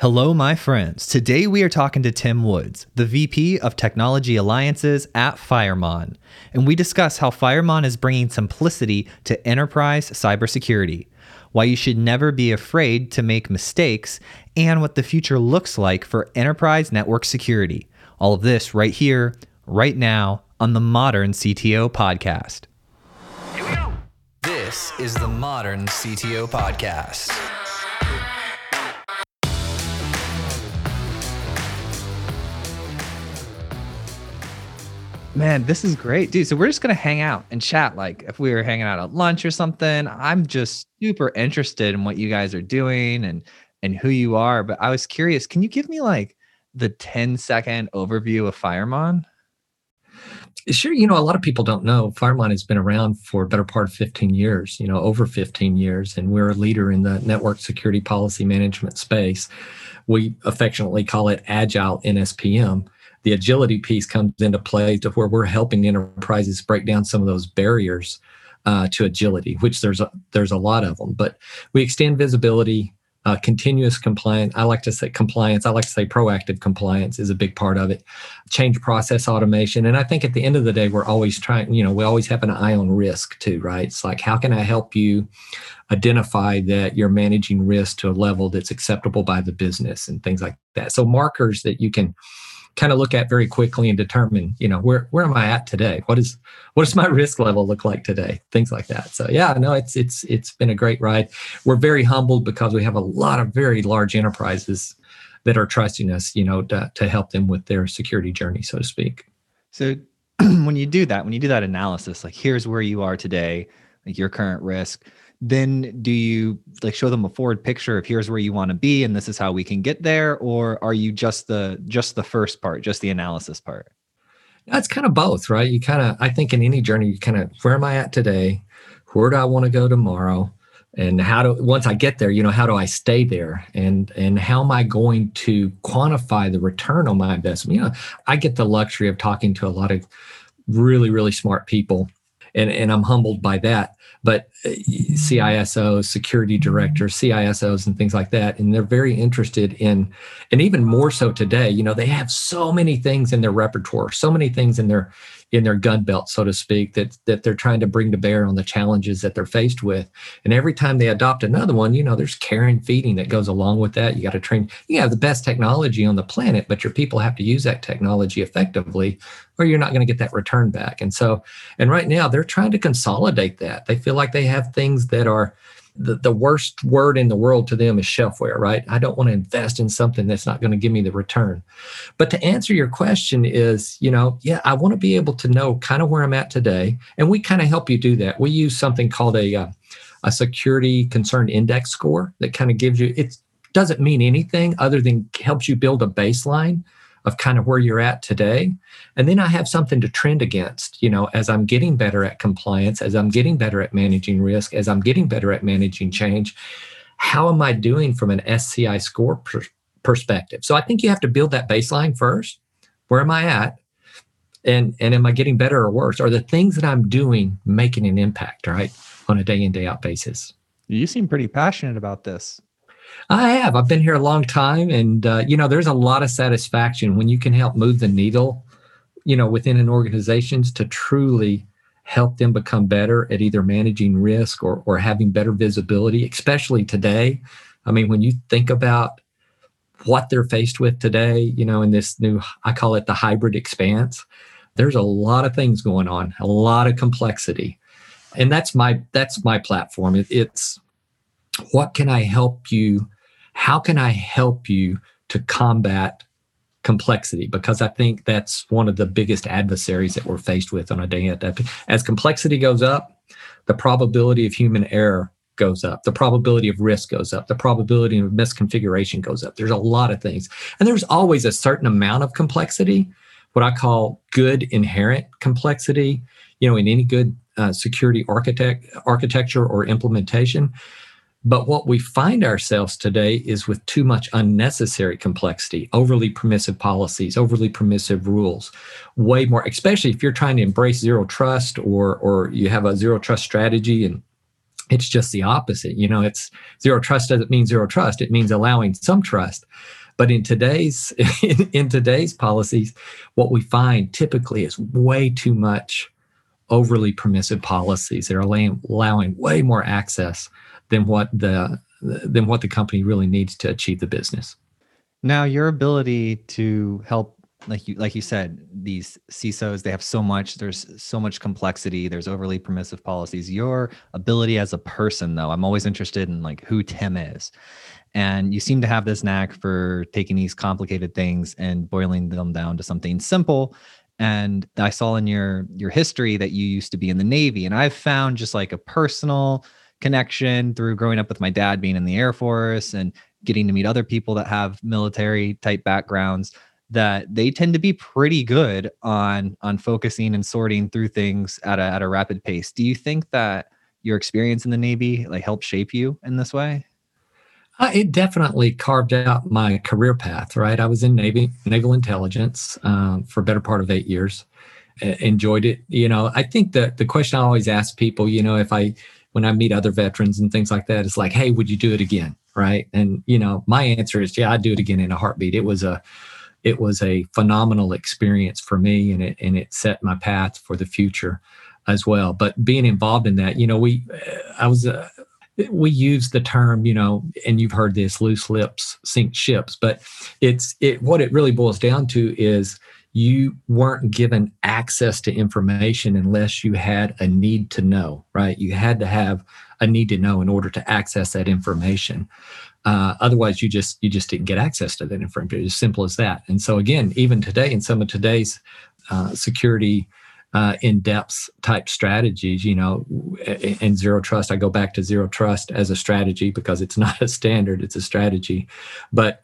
Hello, my friends. Today we are talking to Tim Woods, the VP of Technology Alliances at Firemon, and we discuss how Firemon is bringing simplicity to enterprise cybersecurity, why you should never be afraid to make mistakes, and what the future looks like for enterprise network security. All of this right here, right now, on the Modern CTO Podcast. Here we go. This is the Modern CTO Podcast. Man, this is great, dude. So we're just gonna hang out and chat like if we were hanging out at lunch or something. I'm just super interested in what you guys are doing and and who you are. But I was curious, can you give me like the 10 second overview of Firemon? Sure, you know, a lot of people don't know Firemon has been around for a better part of 15 years, you know, over 15 years, and we're a leader in the network security policy management space. We affectionately call it Agile NSPM the agility piece comes into play to where we're helping enterprises break down some of those barriers uh, to agility, which there's a, there's a lot of them. But we extend visibility, uh, continuous compliance. I like to say compliance. I like to say proactive compliance is a big part of it. Change process automation, and I think at the end of the day, we're always trying. You know, we always have an eye on risk too, right? It's like how can I help you identify that you're managing risk to a level that's acceptable by the business and things like that. So markers that you can kind of look at very quickly and determine, you know, where where am I at today? What is what does my risk level look like today? Things like that. So yeah, no, it's it's it's been a great ride. We're very humbled because we have a lot of very large enterprises that are trusting us, you know, to, to help them with their security journey, so to speak. So when you do that, when you do that analysis, like here's where you are today, like your current risk, then do you like show them a forward picture of here's where you want to be and this is how we can get there? Or are you just the just the first part just the analysis part? That's kind of both right? You kind of i think in any journey you kind of where am i at today? Where do i want to go tomorrow? And how do once i get there you know how do i stay there? And and how am i going to quantify the return on my investment? You know i get the luxury of talking to a lot of really really smart people and and i'm humbled by that but uh, CISOs, security directors, CISOs, and things like that. And they're very interested in, and even more so today, you know, they have so many things in their repertoire, so many things in their in their gun belt, so to speak, that that they're trying to bring to bear on the challenges that they're faced with. And every time they adopt another one, you know, there's care and feeding that goes along with that. You got to train. You have the best technology on the planet, but your people have to use that technology effectively, or you're not going to get that return back. And so, and right now they're trying to consolidate that. They feel like they have things that are the, the worst word in the world to them is shelfware, right? I don't want to invest in something that's not going to give me the return. But to answer your question is, you know, yeah, I want to be able to know kind of where I'm at today. And we kind of help you do that. We use something called a, uh, a security concern index score that kind of gives you, it doesn't mean anything other than helps you build a baseline of kind of where you're at today. And then I have something to trend against, you know, as I'm getting better at compliance, as I'm getting better at managing risk, as I'm getting better at managing change. How am I doing from an SCI score per- perspective? So I think you have to build that baseline first. Where am I at? And, and am I getting better or worse? Are the things that I'm doing making an impact, right, on a day in, day out basis? You seem pretty passionate about this. I have. I've been here a long time, and uh, you know, there's a lot of satisfaction when you can help move the needle, you know, within an organizations to truly help them become better at either managing risk or or having better visibility, especially today. I mean, when you think about what they're faced with today, you know, in this new, I call it the hybrid expanse. There's a lot of things going on, a lot of complexity, and that's my that's my platform. It, it's what can I help you? How can I help you to combat complexity? Because I think that's one of the biggest adversaries that we're faced with on a day at day. As complexity goes up, the probability of human error goes up, the probability of risk goes up, the probability of misconfiguration goes up. There's a lot of things. And there's always a certain amount of complexity, what I call good inherent complexity, you know, in any good uh, security architect architecture or implementation. But what we find ourselves today is with too much unnecessary complexity, overly permissive policies, overly permissive rules, way more, especially if you're trying to embrace zero trust or, or you have a zero trust strategy and it's just the opposite. You know, it's zero trust doesn't mean zero trust. It means allowing some trust. But in today's in, in today's policies, what we find typically is way too much overly permissive policies. that are allowing, allowing way more access than what the than what the company really needs to achieve the business. Now, your ability to help like you like you said these CISOs they have so much there's so much complexity there's overly permissive policies. Your ability as a person though I'm always interested in like who Tim is. And you seem to have this knack for taking these complicated things and boiling them down to something simple. And I saw in your your history that you used to be in the Navy and I've found just like a personal connection through growing up with my dad being in the Air Force and getting to meet other people that have military type backgrounds that they tend to be pretty good on on focusing and sorting through things at a at a rapid pace. Do you think that your experience in the Navy like helped shape you in this way? Uh, it definitely carved out my career path. Right, I was in Navy naval intelligence um, for better part of eight years. enjoyed it. You know, I think that the question I always ask people, you know, if I when I meet other veterans and things like that, it's like, hey, would you do it again? Right, and you know, my answer is, yeah, I'd do it again in a heartbeat. It was a it was a phenomenal experience for me and it and it set my path for the future as well but being involved in that you know we i was uh, we use the term you know and you've heard this loose lips sink ships but it's it what it really boils down to is you weren't given access to information unless you had a need to know right you had to have a need to know in order to access that information uh, otherwise, you just you just didn't get access to that information. As simple as that. And so again, even today, in some of today's uh, security uh, in-depth type strategies, you know, in zero trust, I go back to zero trust as a strategy because it's not a standard; it's a strategy. But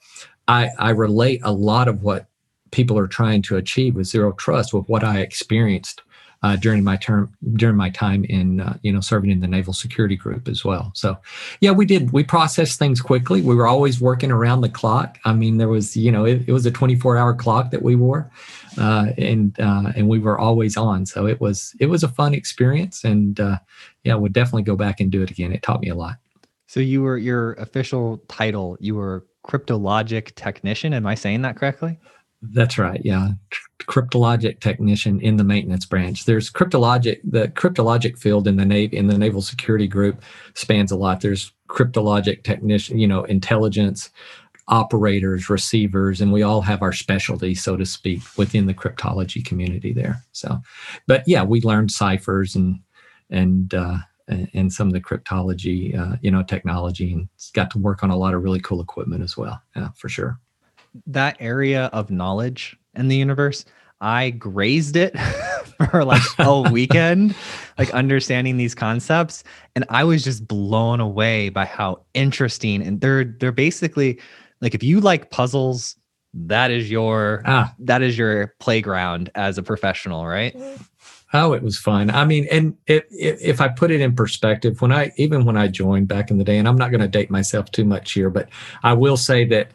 I, I relate a lot of what people are trying to achieve with zero trust with what I experienced uh, during my term during my time in uh, you know serving in the naval security group as well. So yeah we did we processed things quickly. We were always working around the clock. I mean there was you know it, it was a 24 hour clock that we wore uh, and uh, and we were always on. So it was it was a fun experience and uh, yeah would definitely go back and do it again. It taught me a lot. So you were your official title you were cryptologic technician. Am i saying that correctly that's right. Yeah. Cryptologic technician in the maintenance branch. There's cryptologic, the cryptologic field in the Navy, in the Naval Security Group spans a lot. There's cryptologic technician, you know, intelligence, operators, receivers, and we all have our specialty, so to speak, within the cryptology community there. So, but yeah, we learned ciphers and, and, uh, and some of the cryptology, uh, you know, technology, and got to work on a lot of really cool equipment as well. Yeah, for sure that area of knowledge in the universe, I grazed it for like a weekend, like understanding these concepts. And I was just blown away by how interesting and they're they're basically like if you like puzzles, that is your ah. that is your playground as a professional, right? Oh, it was fun. I mean, and it, it, if I put it in perspective, when I even when I joined back in the day, and I'm not going to date myself too much here, but I will say that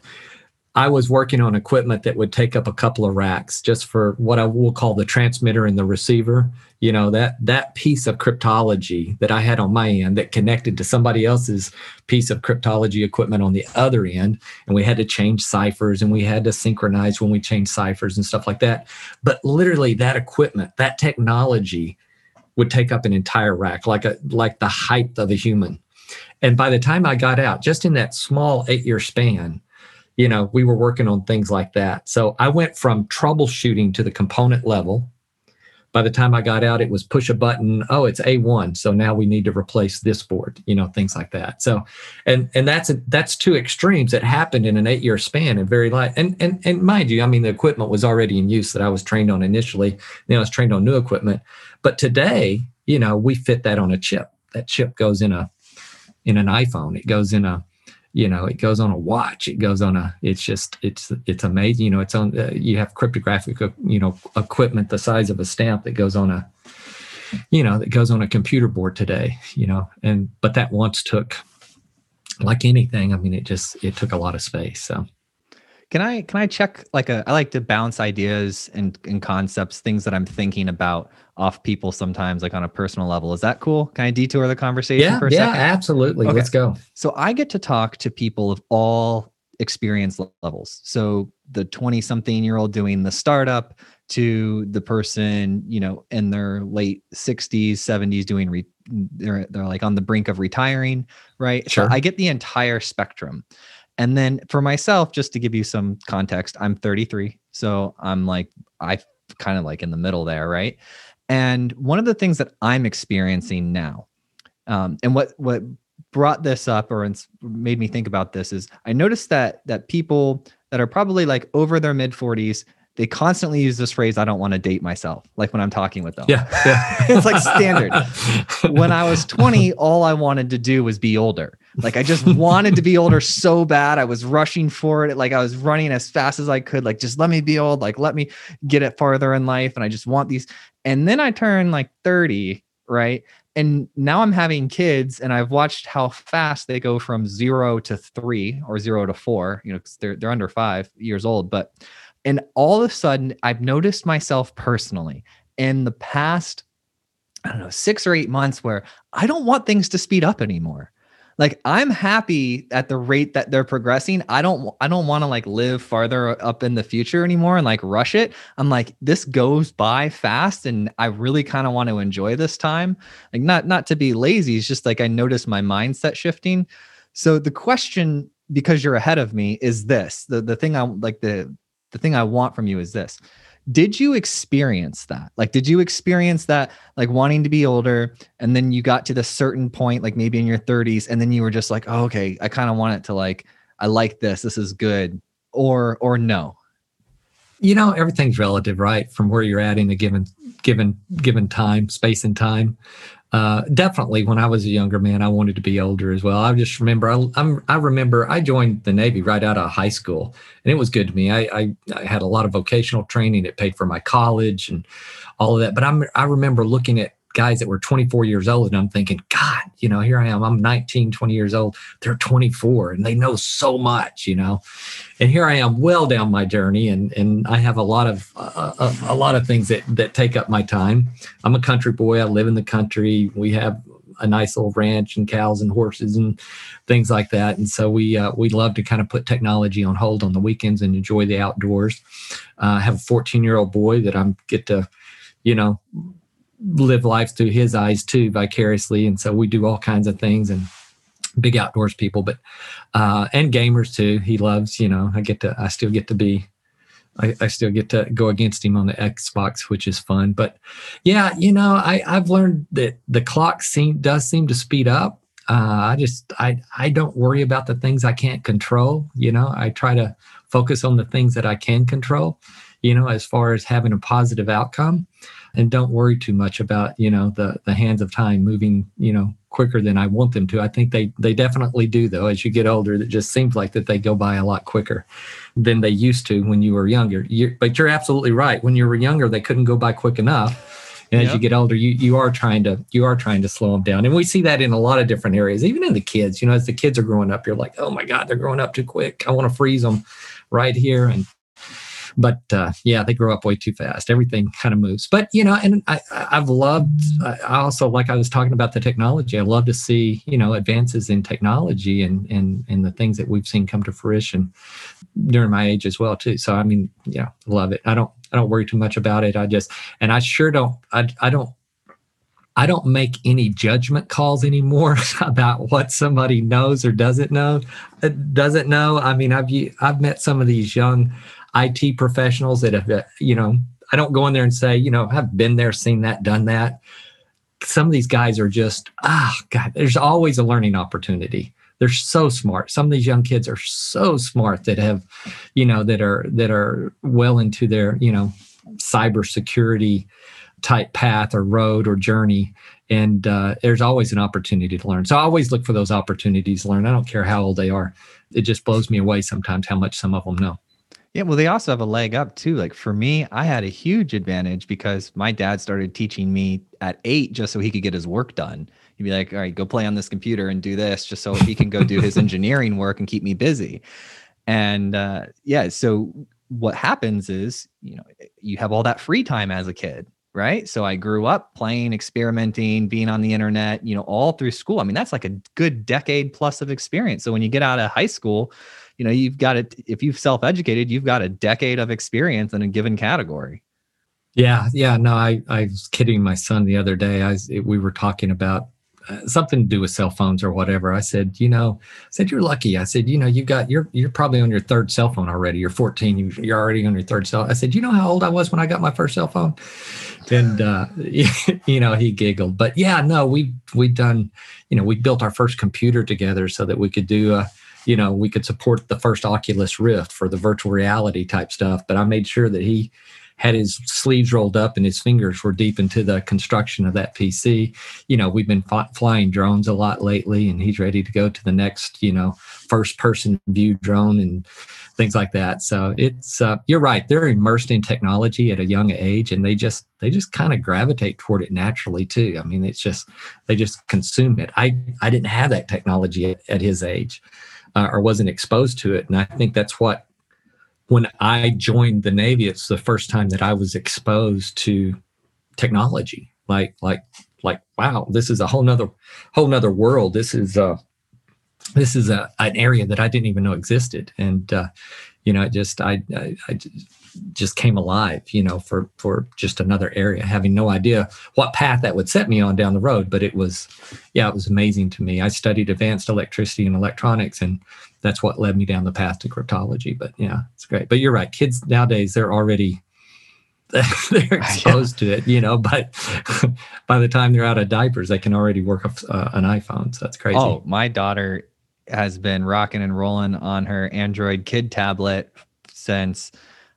I was working on equipment that would take up a couple of racks just for what I will call the transmitter and the receiver. You know, that that piece of cryptology that I had on my end that connected to somebody else's piece of cryptology equipment on the other end. And we had to change ciphers and we had to synchronize when we changed ciphers and stuff like that. But literally that equipment, that technology would take up an entire rack, like a like the height of a human. And by the time I got out, just in that small eight-year span, you know, we were working on things like that. So I went from troubleshooting to the component level. By the time I got out, it was push a button. Oh, it's A1. So now we need to replace this board, you know, things like that. So, and, and that's, a, that's two extremes that happened in an eight year span and very light. And, and, and mind you, I mean, the equipment was already in use that I was trained on initially. Then I was trained on new equipment. But today, you know, we fit that on a chip. That chip goes in a, in an iPhone. It goes in a, you know it goes on a watch. It goes on a it's just it's it's amazing. You know it's on uh, you have cryptographic uh, you know equipment the size of a stamp that goes on a you know that goes on a computer board today you know and but that once took like anything i mean it just it took a lot of space so Can I can I check like a I like to bounce ideas and, and concepts, things that I'm thinking about off people sometimes, like on a personal level. Is that cool? Can I detour the conversation Yeah, for a yeah, second? absolutely. Okay. Let's go. So I get to talk to people of all experience levels. So the 20 something year old doing the startup to the person, you know, in their late 60s, 70s doing re- they're they're like on the brink of retiring, right? Sure. So I get the entire spectrum. And then for myself just to give you some context, I'm 33. So I'm like I kind of like in the middle there, right? And one of the things that I'm experiencing now um, and what what brought this up or ins- made me think about this is I noticed that that people that are probably like over their mid 40s they constantly use this phrase I don't want to date myself like when I'm talking with them. Yeah, yeah. It's like standard. When I was 20 all I wanted to do was be older. Like I just wanted to be older so bad. I was rushing for it. Like I was running as fast as I could like just let me be old, like let me get it farther in life and I just want these and then I turn like 30, right? and now I'm having kids, and I've watched how fast they go from zero to three or zero to four. You know, because they're they're under five years old. But and all of a sudden, I've noticed myself personally in the past, I don't know, six or eight months, where I don't want things to speed up anymore. Like I'm happy at the rate that they're progressing. I don't I don't want to like live farther up in the future anymore and like rush it. I'm like this goes by fast and I really kind of want to enjoy this time like not not to be lazy it's just like i notice my mindset shifting so the question because you're ahead of me is this the the thing i like the the thing i want from you is this did you experience that? Like did you experience that like wanting to be older and then you got to the certain point like maybe in your 30s and then you were just like oh, okay i kind of want it to like i like this this is good or or no? You know everything's relative right? From where you're at in a given given given time space and time uh, definitely when i was a younger man i wanted to be older as well. I just remember I, I'm, I remember i joined the navy right out of high school and it was good to me. I, I i had a lot of vocational training. It paid for my college and all of that. But i'm i remember looking at guys that were 24 years old and i'm thinking god you know here i am i'm 19 20 years old they're 24 and they know so much you know and here I am, well down my journey, and and I have a lot of uh, a, a lot of things that that take up my time. I'm a country boy. I live in the country. We have a nice little ranch and cows and horses and things like that. And so we uh, we love to kind of put technology on hold on the weekends and enjoy the outdoors. Uh, I have a 14 year old boy that I'm get to, you know, live life through his eyes too vicariously. And so we do all kinds of things and big outdoors people, but uh, and gamers too. He loves, you know, I get to, I still get to be, I, I still get to go against him on the Xbox, which is fun. But yeah, you know, I, I've learned that the clock seem does seem to speed up. Uh, I just, I, I don't worry about the things I can't control. You know, I try to focus on the things that I can control. You know, as far as having a positive outcome, and don't worry too much about you know the the hands of time moving you know quicker than I want them to. I think they they definitely do though. As you get older, it just seems like that they go by a lot quicker than they used to when you were younger. you but you're absolutely right. When you were younger, they couldn't go by quick enough. And as Yep. you get older, you you are trying to you are trying to slow them down. And we see that in a lot of different areas, even in the kids. You know, as the kids are growing up, you're like, oh my God, they're growing up too quick. I want to freeze them right here. And but uh, yeah, they grow up way too fast. Everything kind of moves. But you know, and I, I've loved. I I also like I was talking about the technology. I love to see you know advances in technology and and and the things that we've seen come to fruition during my age as well too. So I mean, yeah, love it. I don't I don't worry too much about it. I just and I sure don't. I I don't. I don't make any judgment calls anymore about what somebody knows or doesn't know. uh, Doesn't know. I mean, I've I've met some of these young IT professionals that have, uh, you know, I don't go in there and say, you know, I've been there, seen that, done that. Some of these guys are just, ah, God, there's always a learning opportunity. They're so smart. Some of these young kids are so smart that have, you know, that are that are well into their, you know, cybersecurity type path or road or journey. And uh, there's always an opportunity to learn. So I always look for those opportunities to learn. I don't care how old they are. It just blows me away sometimes how much some of them know. Yeah, well, they also have a leg up too. Like for me, I had a huge advantage because my dad started teaching me at eight just so he could get his work done. He'd be like, all right, go play on this computer and do this just so he can go do his engineering work and keep me busy. And uh, yeah, so what happens is, you know, you have all that free time as a kid, right? So I grew up playing, experimenting, being on the internet, you know, all through school. I mean, that's like a good decade plus of experience. So when you get out of high school, you know, you've got it. If you've self-educated, you've got a decade of experience in a given category. Yeah, yeah. No, I I was kidding my son the other day. I we were talking about uh, something to do with cell phones or whatever. I said, you know, I said you're lucky. I said, you know, you got you're you're probably on your third cell phone already. You're 14. You, you're already on your third cell. I said, you know how old I was when I got my first cell phone, and uh, you know he giggled. But yeah, no, we we've done, you know, we built our first computer together so that we could do. Uh, you know, we could support the first Oculus Rift for the virtual reality type stuff. But I made sure that he had his sleeves rolled up and his fingers were deep into the construction of that PC. You know, we've been f- flying drones a lot lately, and he's ready to go to the next, you know, first person view drone and things like that. So it's uh, you're right; they're immersed in technology at a young age, and they just they just kind of gravitate toward it naturally too. I mean, it's just they just consume it. I I didn't have that technology at, at his age. Uh, or wasn't exposed to it. And I think that's what when I joined the Navy, it's the first time that I was exposed to technology. Like, like, like, wow, this is a whole nother, whole nother world. This is uh this is a, an area that I didn't even know existed. And uh, you know, it just I, I, I just came alive, you know, for for just another area, having no idea what path that would set me on down the road. But it was, yeah, it was amazing to me. I studied advanced electricity and electronics, and that's what led me down the path to cryptology. But yeah, it's great. But you're right. Kids nowadays, they're already they're exposed yeah. to it, you know, but by the time they're out of diapers, they can already work off uh, an iPhone. So that's crazy. Oh, my daughter has been rocking and rolling on her Android kid tablet since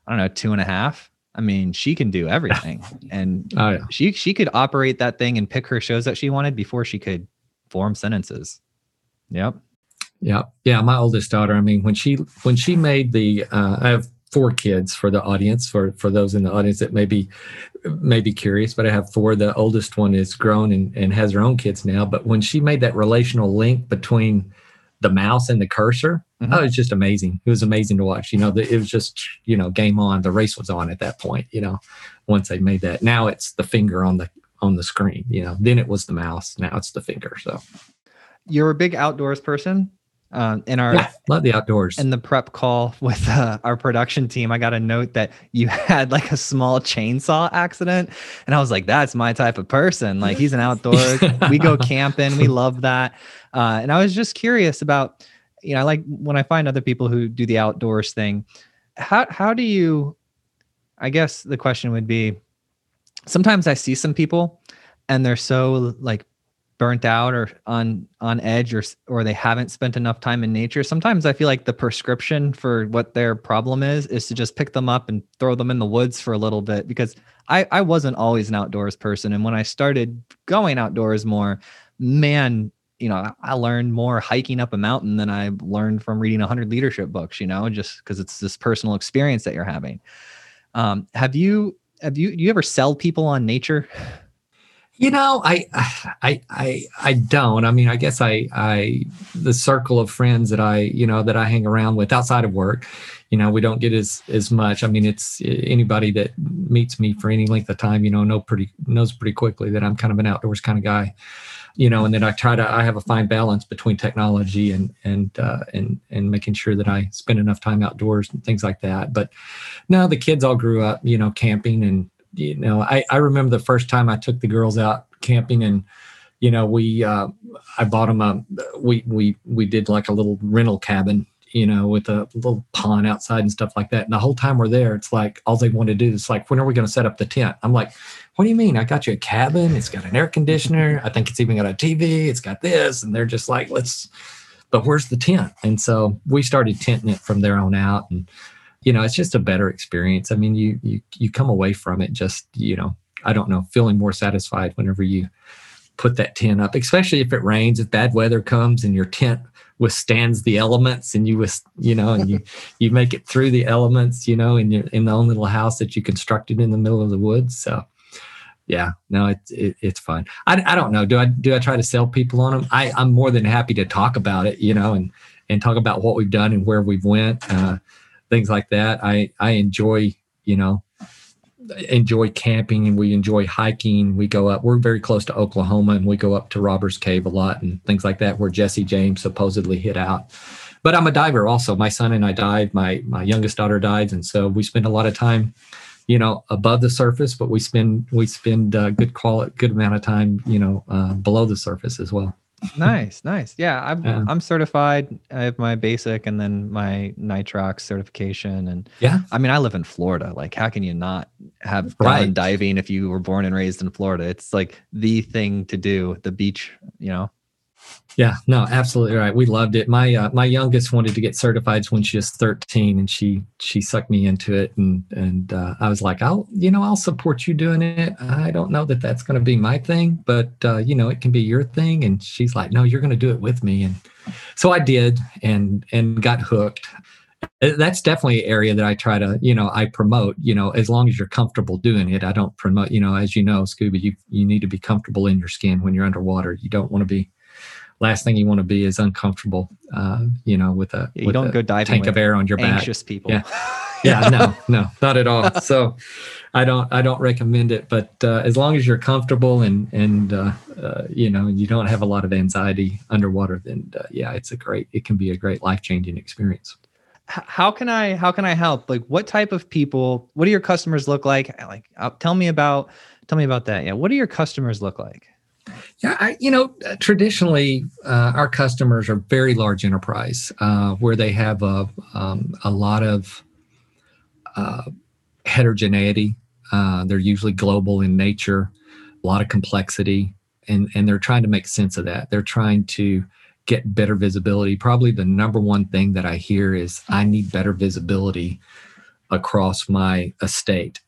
I don't know, two and a half. I mean, she can do everything. and oh, yeah. she she could operate that thing and pick her shows that she wanted before she could form sentences. Yep. Yeah, yeah. My oldest daughter. I mean, when she when she made the, uh, I have four kids for the audience for for those in the audience that may be may be curious, but I have four. The oldest one is grown and, and has her own kids now. But when she made that relational link between the mouse and the cursor, mm-hmm. oh, it was just amazing. It was amazing to watch. You know, the, it was just you know game on. The race was on at that point. You know, once they made that. Now it's the finger on the on the screen. You know, then it was the mouse. Now it's the finger. So you're a big outdoors person uh, in our yeah, love the outdoors. in the prep call with uh, our production team i got a note that you had like a small chainsaw accident. And i was like that's my type of person. Like he's an outdoors we go camping. We love that. Uh, and i was just curious about you know i like when i find other people who do the outdoors thing how how do you i guess the question would be sometimes i see some people and they're so like burnt out or on on edge or or they haven't spent enough time in nature sometimes i feel like the prescription for what their problem is is to just pick them up and throw them in the woods for a little bit because i i wasn't always an outdoors person. And when i started going outdoors more man you know i learned more hiking up a mountain than i learned from reading 100 leadership books you know just because it's this personal experience that you're having. Um, have you have you do you ever sell people on nature you know, I, I, I, I don't. I mean, I guess I, I, the circle of friends that I, you know, that I hang around with outside of work, you know, we don't get as as much. I mean, it's anybody that meets me for any length of time, you know, know pretty knows pretty quickly that I'm kind of an outdoors kind of guy, you know. And then I try to, I have a fine balance between technology and and uh, and and making sure that I spend enough time outdoors and things like that. But now the kids all grew up, you know, camping and you know, I, I remember the first time I took the girls out camping and, you know, we, uh, I bought them a, we, we, we did like a little rental cabin, you know, with a little pond outside and stuff like that. And the whole time we're there, it's like, all they want to do is like, when are we going to set up the tent? I'm like, what do you mean? I got you a cabin. It's got an air conditioner. I think it's even got a TV. It's got this. And they're just like, let's, but where's the tent? And so we started tenting it from there on out. And, you know, it's just a better experience. I mean, you you you come away from it just, you know, I don't know, feeling more satisfied whenever you put that tent up, especially if it rains, if bad weather comes and your tent withstands the elements and you was you know and you you make it through the elements you know in your in the own little house that you constructed in the middle of the woods. So yeah no it's it, it's fun. I, I don't know. Do i do i try to sell people on them i i'm more than happy to talk about it you know and and talk about what we've done and where we've went, uh, things like that. I I enjoy you know enjoy camping and we enjoy hiking. We go up. We're very close to Oklahoma and we go up to Robbers Cave a lot and things like that, where Jesse James supposedly hit out. But I'm a diver also. My son and I dive. My my youngest daughter dives, and so we spend a lot of time you know above the surface but we spend we spend a good quality good amount of time you know uh, below the surface as well nice nice. Yeah I'm, yeah. I'm certified. I have my basic and then my nitrox certification and yeah. I mean i live in florida. Like how can you not have right. diving if you were born and raised in florida? It's like the thing to do the beach you know yeah, no, absolutely right. We loved it. My uh, my youngest wanted to get certified when she was 13, and she she sucked me into it, and and uh, I was like, I'll you know I'll support you doing it. I don't know that that's going to be my thing, but uh, you know it can be your thing. And she's like, No, you're going to do it with me, and so I did, and and got hooked. Uh, that's definitely an area that I try to, you know, I promote, you know, as long as you're comfortable doing it. I don't promote, you know, as you know, scuba, you you need to be comfortable in your skin when you're underwater. You don't want to be last thing you want to be is uncomfortable, uh, you know, with a, you with don't a go diving tank of air on your back. Anxious people. Yeah. yeah, no, no, not at all. So I don't, I don't recommend it, but uh, as long as you're comfortable and, and, uh, uh, you know, you don't have a lot of anxiety underwater, then uh, yeah, it's a great, it can be a great life-changing experience. How can I, how can I help? Like what type of people, what do your customers look like? Like, uh, tell me about, tell me about that. Yeah. What do your customers look like? Yeah, I, you know, traditionally uh, our customers are very large enterprise uh, where they have a, um, a lot of uh, heterogeneity. Uh, they're usually global in nature, a lot of complexity, and, and they're trying to make sense of that. They're trying to get better visibility. Probably the number one thing that I hear is I need better visibility across my estate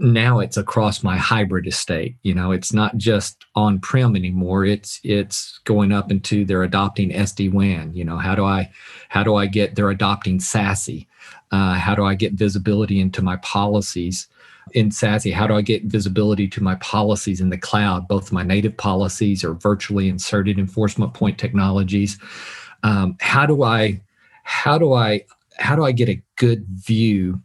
now it's across my hybrid estate you know it's not just on prem anymore it's it's going up into they're adopting sd-wan you know how do i how do i get they're adopting SASE? Uh, how do i get visibility into my policies in SASE? How do i get visibility to my policies in the cloud both my native policies or virtually inserted enforcement point technologies? Um, how do i how do i how do i get a good view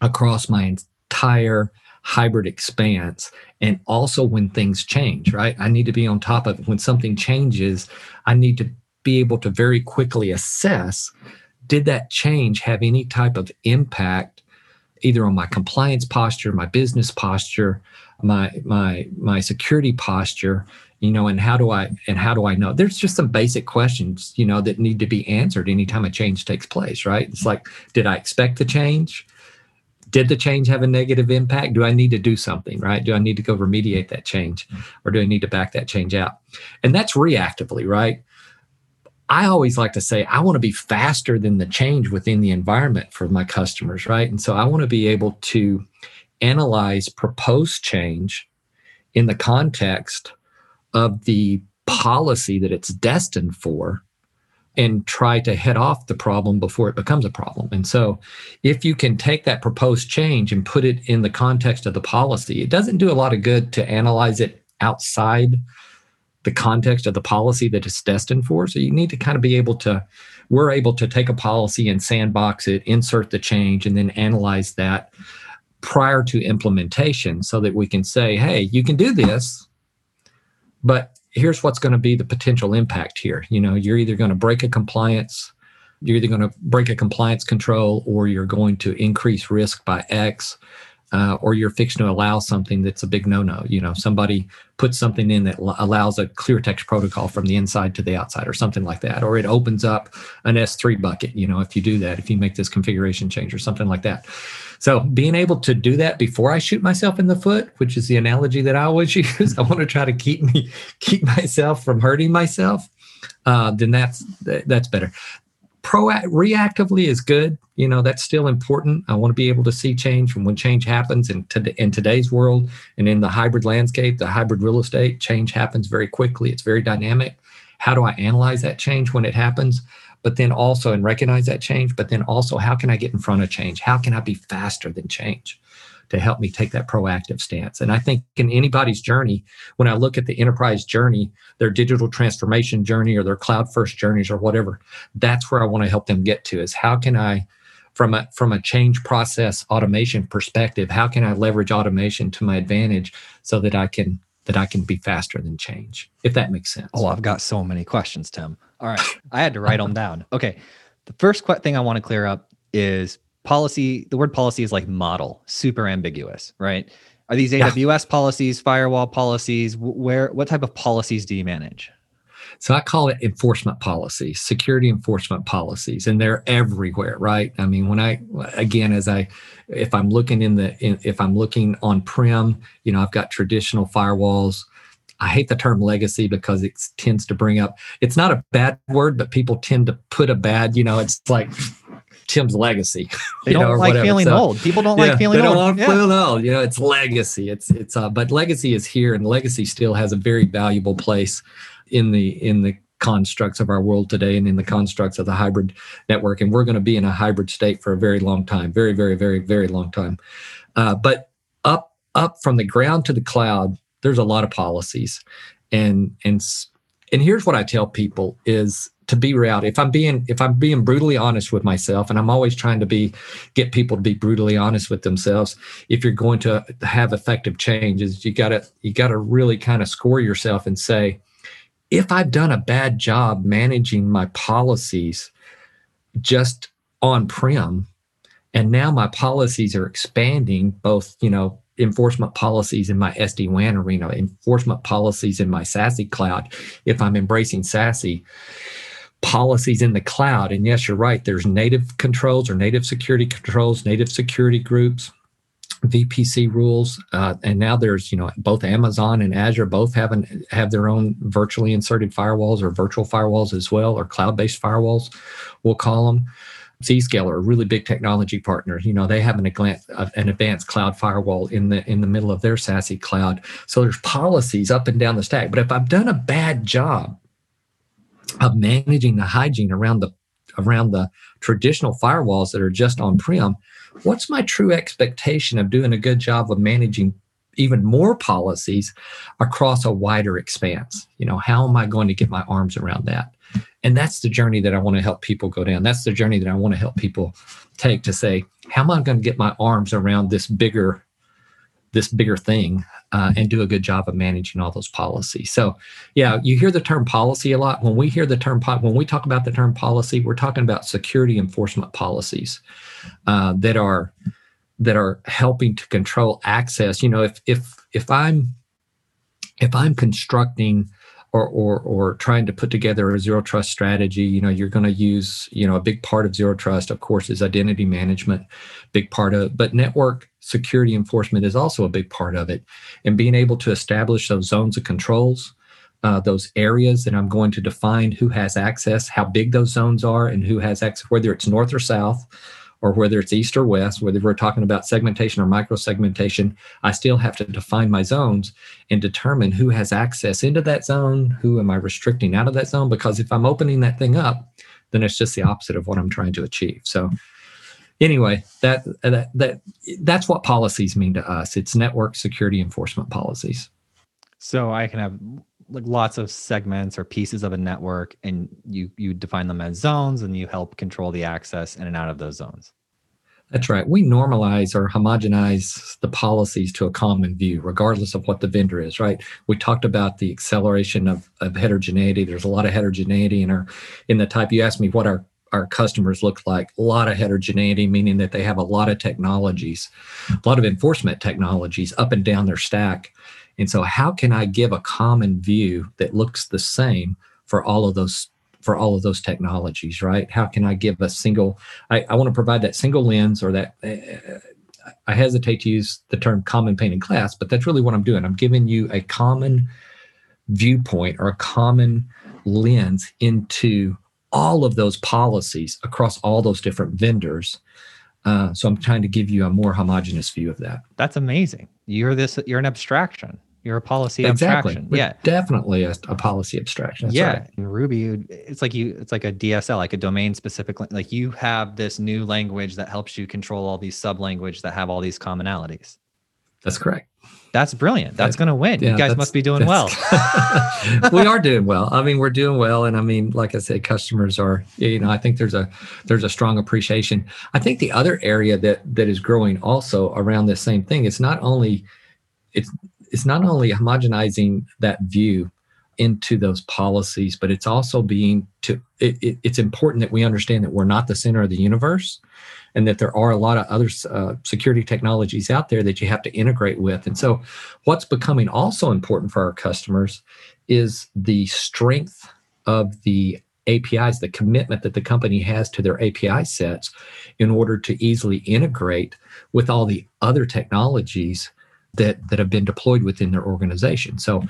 across my entire hybrid expanse. And also when things change right? I need to be on top of it. When something changes i need to be able to very quickly assess did that change have any type of impact either on my compliance posture my business posture my my my security posture you know and how do i and how do i know? There's just some basic questions you know that need to be answered anytime a change takes place right? It's like did i expect the change did the change have a negative impact? Do I need to do something, right? Do I need to go remediate that change mm-hmm. or do I need to back that change out? And that's reactively, right? I always like to say, I want to be faster than the change within the environment for my customers, right? And so I want to be able to analyze proposed change in the context of the policy that it's destined for and try to head off the problem before it becomes a problem. And so, if you can take that proposed change and put it in the context of the policy, it doesn't do a lot of good to analyze it outside the context of the policy that it's destined for. So, you need to kind of be able to, we're able to take a policy and sandbox it, insert the change, and then analyze that prior to implementation so that we can say, hey, you can do this, but here's what's going to be the potential impact here. You know, you're either going to break a compliance, you're either going to break a compliance control, or you're going to increase risk by X, uh, or you're fixing to allow something that's a big no-no. You know, somebody puts something in that allows a clear text protocol from the inside to the outside, or something like that, or it opens up an S3 bucket. You know, if you do that, if you make this configuration change or something like that. So being able to do that before I shoot myself in the foot, which is the analogy that I always use, I want to try to keep me keep myself from hurting myself. Uh, then that's that's better. Proact reactively is good. You know that's still important. I want to be able to see change from when change happens in, to, in today's world and in the hybrid landscape, the hybrid real estate. Change happens very quickly. It's very dynamic. How do I analyze that change when it happens? But then also and recognize that change but then also how can i get in front of change how can i be faster than change to help me take that proactive stance. And I think in anybody's journey, when I look at the enterprise journey, their digital transformation journey or their cloud first journeys or whatever, that's where I want to help them get to is how can I from a from a change process automation perspective, how can I leverage automation to my advantage so that I can that I can be faster than change, if that makes sense. Oh, I've got so many questions, Tim. All right. I had to write them down. Okay. The first thing I want to clear up is policy. The word policy is like model, super ambiguous, right? Are these AWS yeah. policies, firewall policies? Where, what type of policies do you manage? So I call it enforcement policies, security enforcement policies, and they're everywhere, right? I mean, when I again, as I, if I'm looking in the, in, if I'm looking on prem, you know, I've got traditional firewalls. I hate the term legacy because it tends to bring up. It's not a bad word, but people tend to put a bad. You know, it's like Tim's legacy. They don't know, like whatever. feeling so, old. People don't yeah, like feeling they old. Don't yeah. feel old. You know, it's legacy. It's it's uh, but legacy is here, and legacy still has a very valuable place in the in the constructs of our world today and in the constructs of the hybrid network. And we're going to be in a hybrid state for a very long time, very, very, very, very long time. Uh, but up up from the ground to the cloud, there's a lot of policies, and and and here's what I tell people is to be reality. If I'm being if I'm being brutally honest with myself, and I'm always trying to be get people to be brutally honest with themselves. If you're going to have effective changes, you gotta you gotta really kind of score yourself and say, if I've done a bad job managing my policies just on prem, and now my policies are expanding, both, you know, enforcement policies in my SD WAN arena, enforcement policies in my SASE cloud, if I'm embracing SASE, policies in the cloud. And yes, you're right, there's native controls or native security controls, native security groups. VPC rules, uh, and now there's you know both Amazon and Azure both have an, have their own virtually inserted firewalls or virtual firewalls as well, or cloud-based firewalls, we'll call them. Zscaler, a really big technology partner, you know they have an, uh, an advanced cloud firewall in the in the middle of their SASE cloud. So there's policies up and down the stack. But if I've done a bad job of managing the hygiene around the around the traditional firewalls that are just on prem, what's my true expectation of doing a good job of managing even more policies across a wider expanse? You know, how am I going to get my arms around that? And that's the journey that I want to help people go down. That's the journey that I want to help people take to say, how am I going to get my arms around this bigger, this bigger thing uh, and do a good job of managing all those policies. So, yeah, you hear the term policy a lot. When we hear the term when we talk about the term policy, we're talking about security enforcement policies uh, that are that are helping to control access. You know, if if if I'm if I'm constructing or, or, or trying to put together a zero trust strategy, you know, you're going to use, you know, a big part of zero trust, of course, is identity management, big part of, but network security enforcement is also a big part of it. And being able to establish those zones of controls, uh, those areas that I'm going to define who has access, how big those zones are, and who has access, whether it's north or south, or whether it's east or west, whether we're talking about segmentation or micro segmentation, I still have to define my zones and determine who has access into that zone, who am I restricting out of that zone. Because if I'm opening that thing up, then it's just the opposite of what I'm trying to achieve. So anyway, that that that that's what policies mean to us. It's network security enforcement policies. So I can have like lots of segments or pieces of a network, and you you define them as zones, and you help control the access in and out of those zones. That's right. We normalize or homogenize the policies to a common view, regardless of what the vendor is, right? We talked about the acceleration of, of heterogeneity. There's a lot of heterogeneity in our in the type. You asked me what our our customers look like a lot of heterogeneity meaning that they have a lot of technologies a lot of enforcement technologies up and down their stack and so how can i give a common view that looks the same for all of those for all of those technologies right how can i give a single i, I want to provide that single lens or that uh, i hesitate to use the term common pane of glass but that's really what i'm doing i'm giving you a common viewpoint or a common lens into all of those policies across all those different vendors. Uh, so I'm trying to give you a more homogenous view of that. That's amazing. You're this. You're an abstraction. You're a policy exactly. abstraction. We're yeah. Definitely a, a policy abstraction. That's yeah. right. In Ruby, it's like you it's like a DSL, like a domain specific like you have this new language that helps you control all these sub language that have all these commonalities. That's correct. That's brilliant. That's going to win. Yeah, you guys must be doing well. we are doing well. I mean, we're doing well, and I mean, like I said, customers are. You know, I think there's a there's a strong appreciation. I think the other area that that is growing also around this same thing. It's not only it's it's not only homogenizing that view into those policies, but it's also being to. It, it, it's important that we understand that we're not the center of the universe, and that there are a lot of other uh, security technologies out there that you have to integrate with. And so, what's becoming also important for our customers is the strength of the APIs, the commitment that the company has to their API sets in order to easily integrate with all the other technologies that, that have been deployed within their organization. So,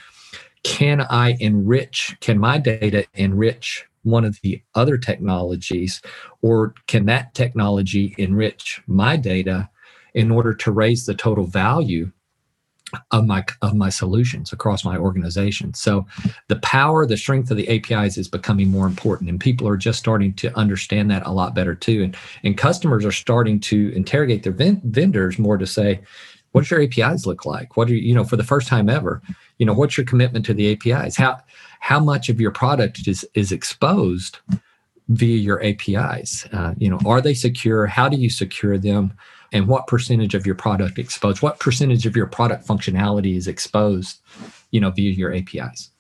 can I enrich, can my data enrich one of the other technologies, or can that technology enrich my data in order to raise the total value of my of my solutions across my organization. So the power, the strength of the APIs is becoming more important and people are just starting to understand that a lot better too. And and customers are starting to interrogate their ven- vendors more to say, what does your APIs look like? What are you, know, for the first time ever, you know, what's your commitment to the APIs? How how much of your product is is exposed via your APIs? Uh, you know, are they secure? How do you secure them? and what percentage of your product exposed what percentage of your product functionality is exposed you know via your apis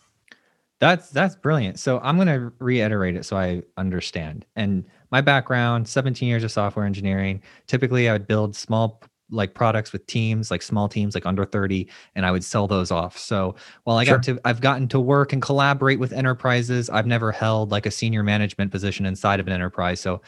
That's that's brilliant. So I'm going to reiterate it so I understand. And my background, 17 years of software engineering. Typically, I would build small like products with teams, like small teams, like under 30, and I would sell those off. So while I got to, I've gotten to work and collaborate with enterprises. I've never held like a senior management position inside of an enterprise. So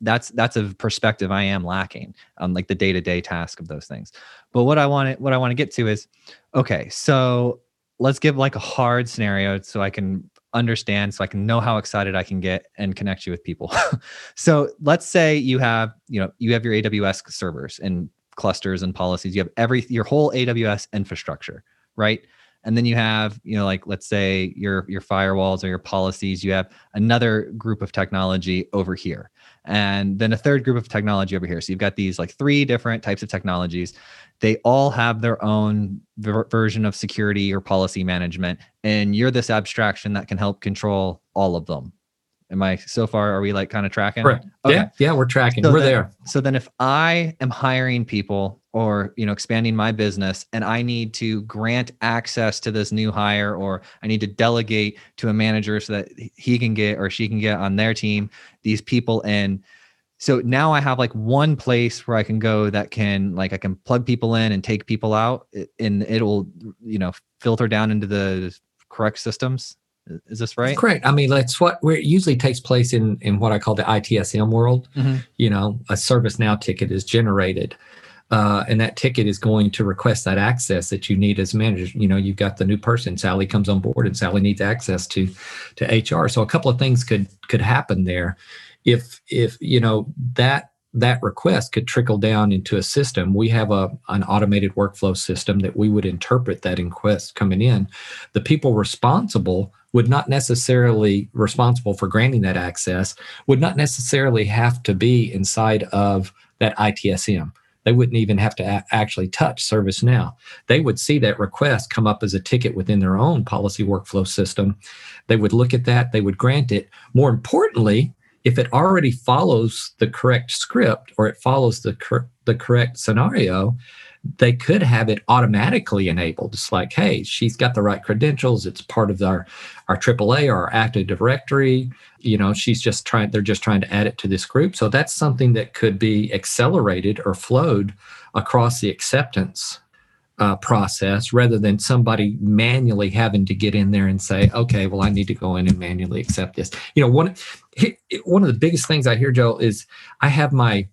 that's that's a perspective I am lacking on like the day to day task of those things. But what I want to what I want to get to is, okay, so let's give like a hard scenario so I can understand so I can know how excited I can get and connect you with people. so let's say you have, you know, you have your AWS servers and clusters and policies. You have every your whole AWS infrastructure, right? And then you have, you know, like let's say your your firewalls or your policies, you have another group of technology over here. And then a third group of technology over here. So you've got these like three different types of technologies they all have their own ver- version of security or policy management and you're this abstraction that can help control all of them am i so far are we like kind of tracking Correct. Okay. yeah yeah we're tracking So we're then- there so then if i am hiring people or you know expanding my business and i need to grant access to this new hire or i need to delegate to a manager so that he can get or she can get on their team these people in so now i have like one place where i can go that can like i can plug people in and take people out and it'll you know filter down into the correct systems is this right correct i mean that's what where it usually takes place in in what i call the itsm world Mhm. you know a ServiceNow ticket is generated uh, and that ticket is going to request that access that you need as a manager. You know, you've got the new person. Sally comes on board, and Sally needs access to to HR. So a couple of things could could happen there, if if you know that that request could trickle down into a system. We have a an automated workflow system that we would interpret that request coming in. The people responsible would not necessarily responsible for granting that access would not necessarily have to be inside of that ITSM. They wouldn't even have to a- actually touch ServiceNow. They would see that request come up as a ticket within their own policy workflow system. They would look at that, they would grant it. More importantly, if it already follows the correct script or it follows the, cor- the correct scenario, they could have it automatically enabled. It's like, hey, she's got the right credentials. It's part of our our AAA or our Active Directory. You know, she's just trying. They're just trying to add it to this group. So that's something that could be accelerated or flowed across the acceptance uh, process, rather than somebody manually having to get in there and say, okay, well, I need to go in and manually accept this. You know, one one of the biggest things I hear, Joe, is I have my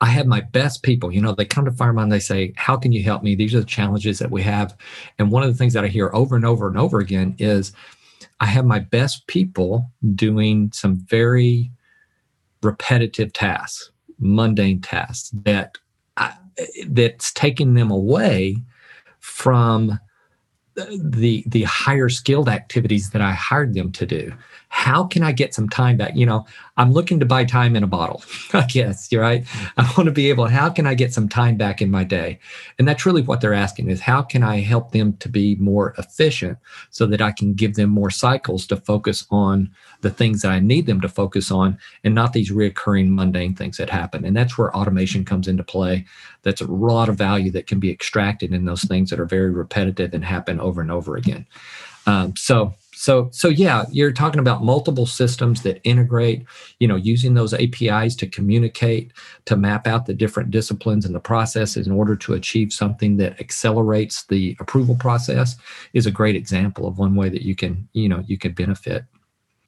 I have my best people. You know, they come to Firemon, they say, How can you help me? These are the challenges that we have. And one of the things that I hear over and over and over again is I have my best people doing some very repetitive tasks, mundane tasks that I, that's taking them away from the the higher skilled activities that I hired them to do. How can I get some time back? You know, I'm looking to buy time in a bottle. I guess you're right. I want to be able. How can I get some time back in my day? And that's really what they're asking: is how can I help them to be more efficient so that I can give them more cycles to focus on the things that I need them to focus on, and not these reoccurring mundane things that happen. And that's where automation comes into play. That's a lot of value that can be extracted in those things that are very repetitive and happen over and over again. Um, so so so yeah you're talking about multiple systems that integrate you know using those apis to communicate to map out the different disciplines and the processes in order to achieve something that accelerates the approval process is a great example of one way that you can you know you can benefit.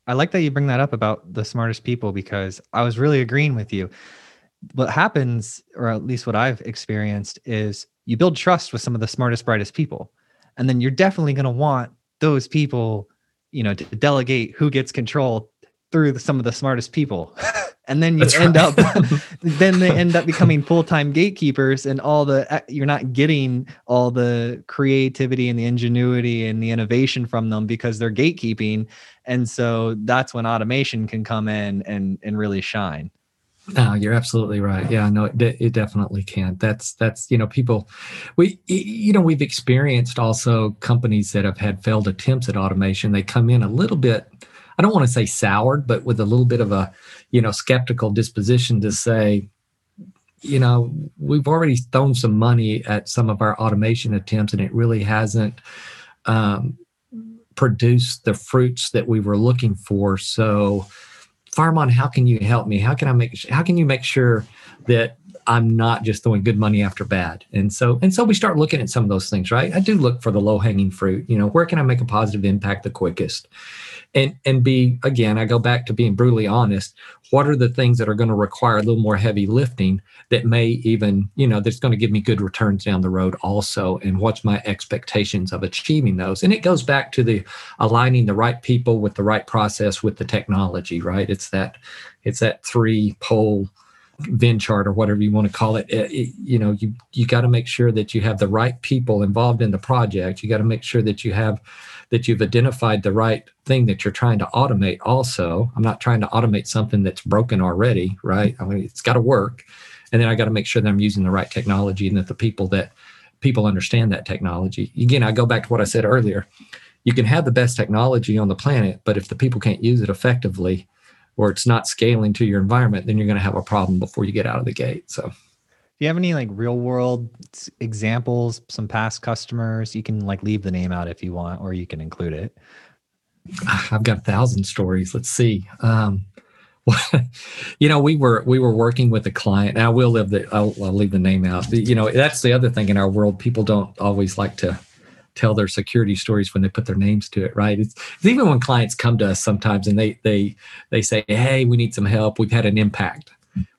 I like that you bring that up about the smartest people because i was really agreeing with you. What happens or at least what i've experienced is you build trust with some of the smartest brightest people and then you're definitely going to want those people you know to delegate who gets control through the, some of the smartest people. And then you That's end right. up then they end up becoming full-time gatekeepers and all the uh, you're not getting all the creativity and the ingenuity and the innovation from them because they're gatekeeping. And so that's when automation can come in and and really shine no, you're absolutely right. Yeah, no, it, it definitely can. That's that's you know people, we you know we've experienced also companies that have had failed attempts at automation. They come in a little bit, I don't want to say soured, but with a little bit of a you know skeptical disposition to say, you know, we've already thrown some money at some of our automation attempts, and it really hasn't um, produced the fruits that we were looking for. So Firemon, how can you help me? How can I make how can you make sure that I'm not just throwing good money after bad? And so and so we start looking at some of those things, right? I do look for the low hanging fruit. You know, where can I make a positive impact the quickest? and and be again i go back to being brutally honest what are the things that are going to require a little more heavy lifting that may even you know that's going to give me good returns down the road also and what's my expectations of achieving those and it goes back to the aligning the right people with the right process with the technology right it's that it's that three pole Venn chart or whatever you want to call it, it, it you know you you got to make sure that you have the right people involved in the project. You got to make sure that you have that you've identified the right thing that you're trying to automate also. I'm not trying to automate something that's broken already right? I mean it's got to work. And then i got to make sure that i'm using the right technology and that the people that people understand that technology. Again i go back to what i said earlier. You can have the best technology on the planet but if the people can't use it effectively or it's not scaling to your environment then you're going to have a problem before you get out of the gate so. Do you have any like real world examples some past customers? You can like leave the name out if you want or you can include it. I've got a thousand stories let's see um, you know we were we were working with a client and i will leave the I'll, I'll leave the name out you know that's the other thing in our world people don't always like to tell their security stories when they put their names to it right it's, it's, even when clients come to us sometimes and they they they say hey we need some help we've had an impact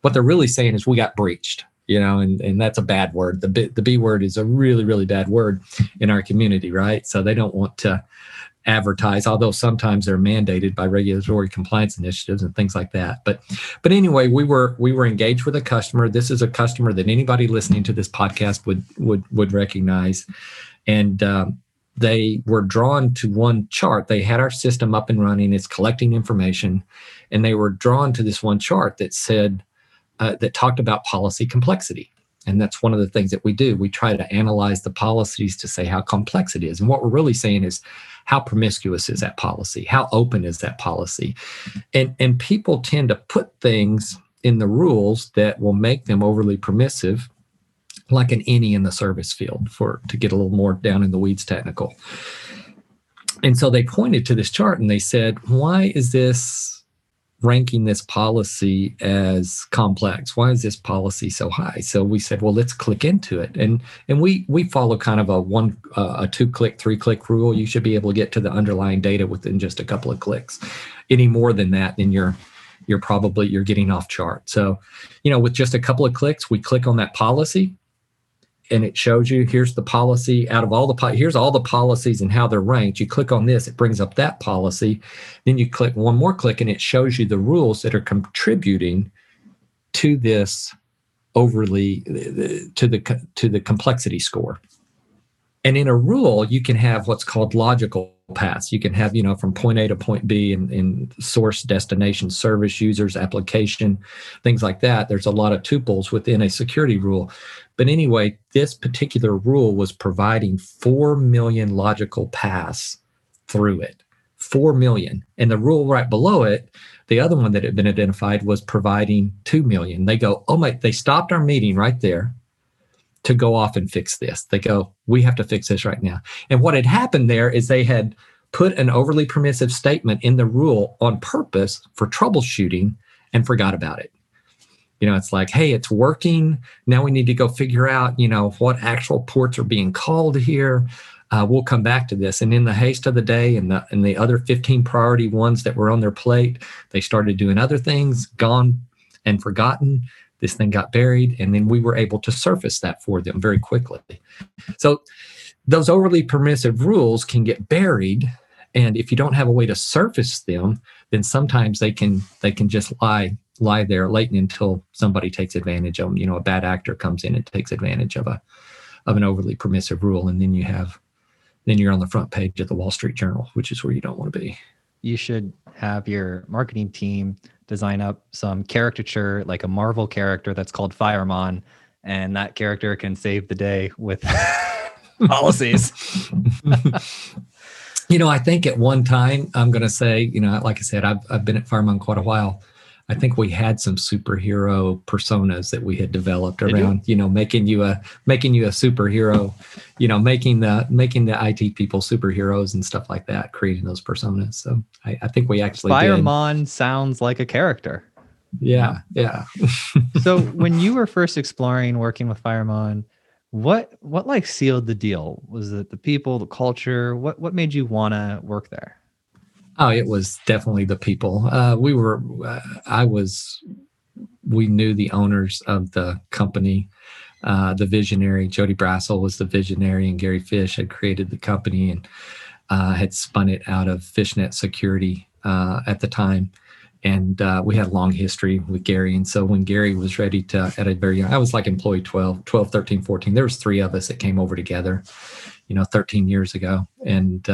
what they're really saying is we got breached you know, and, and that's a bad word. The B, the B word is a really, really bad word in our community, right? So they don't want to advertise, although sometimes they're mandated by regulatory compliance initiatives and things like that. But but anyway, we were we were engaged with a customer. This is a customer that anybody listening to this podcast would would would recognize, and um, they were drawn to one chart. They had our system up and running. It's collecting information, and they were drawn to this one chart that said uh, that talked about policy complexity. And that's one of the things that we do. We try to analyze the policies to say how complex it is. And what we're really saying is how promiscuous is that policy? How open is that policy? And, and people tend to put things in the rules that will make them overly permissive, like an any in the service field, for to get a little more down in the weeds technical. And so they pointed to this chart and they said, why is this ranking this policy as complex? Why is this policy so high? So we said well let's click into it. And and we we follow kind of a one uh, a two click three click rule. You should be able to get to the underlying data within just a couple of clicks. Any more than that then you're you're probably you're getting off chart. So you know with just a couple of clicks we click on that policy and it shows you here's the policy. Out of all the here's all the policies and how they're ranked. You click on this it brings up that policy. Then you click one more click and it shows you the rules that are contributing to this overly to the to the complexity score. And in a rule, you can have what's called logical paths. You can have, you know, from point A to point B in, in source, destination, service, users, application, things like that. There's a lot of tuples within a security rule. But anyway, this particular rule was providing 4 million logical paths through it. 4 million. And the rule right below it, the other one that had been identified was providing 2 million. They go, oh my, they stopped our meeting right there to go off and fix this. They go, we have to fix this right now. And what had happened there is they had put an overly permissive statement in the rule on purpose for troubleshooting and forgot about it. You know, it's like, hey, it's working. Now we need to go figure out, you know, what actual ports are being called here. Uh, we'll come back to this. And in the haste of the day and the and the other 15 priority ones that were on their plate, they started doing other things, gone and forgotten. This thing got buried, and then we were able to surface that for them very quickly. So those overly permissive rules can get buried and if you don't have a way to surface them then sometimes they can they can just lie lie there latent until somebody takes advantage of them you know a bad actor comes in and takes advantage of a of an overly permissive rule and then you have then you're on the front page of the wall street journal which is where you don't want to be you should have your marketing team design up some caricature like a marvel character that's called firemon and that character can save the day with policies. You know i think at one time i'm going to say you know like i said i've, I've been at firemon quite a while I think we had some superhero personas that we had developed around, you know, making you a making you a superhero, you know, making the making the IT people superheroes and stuff like that, creating those personas. So I, I think we actually Firemon did. sounds like a character. Yeah, yeah. so when you were first exploring working with Firemon, what what like sealed the deal? Was it the people, the culture? What what made you want to work there? Oh, it was definitely the people. Uh, we were, uh, I was, we knew the owners of the company. Uh, the visionary, Jody Brazil, was the visionary, and Gary Fish had created the company and uh, had spun it out of Fishnet Security uh, at the time. And uh, we had a long history with Gary. And so when Gary was ready to, at a very young, I was like employee 12, 12, 13, 14. There was three of us that came over together, you know, 13 years ago. And,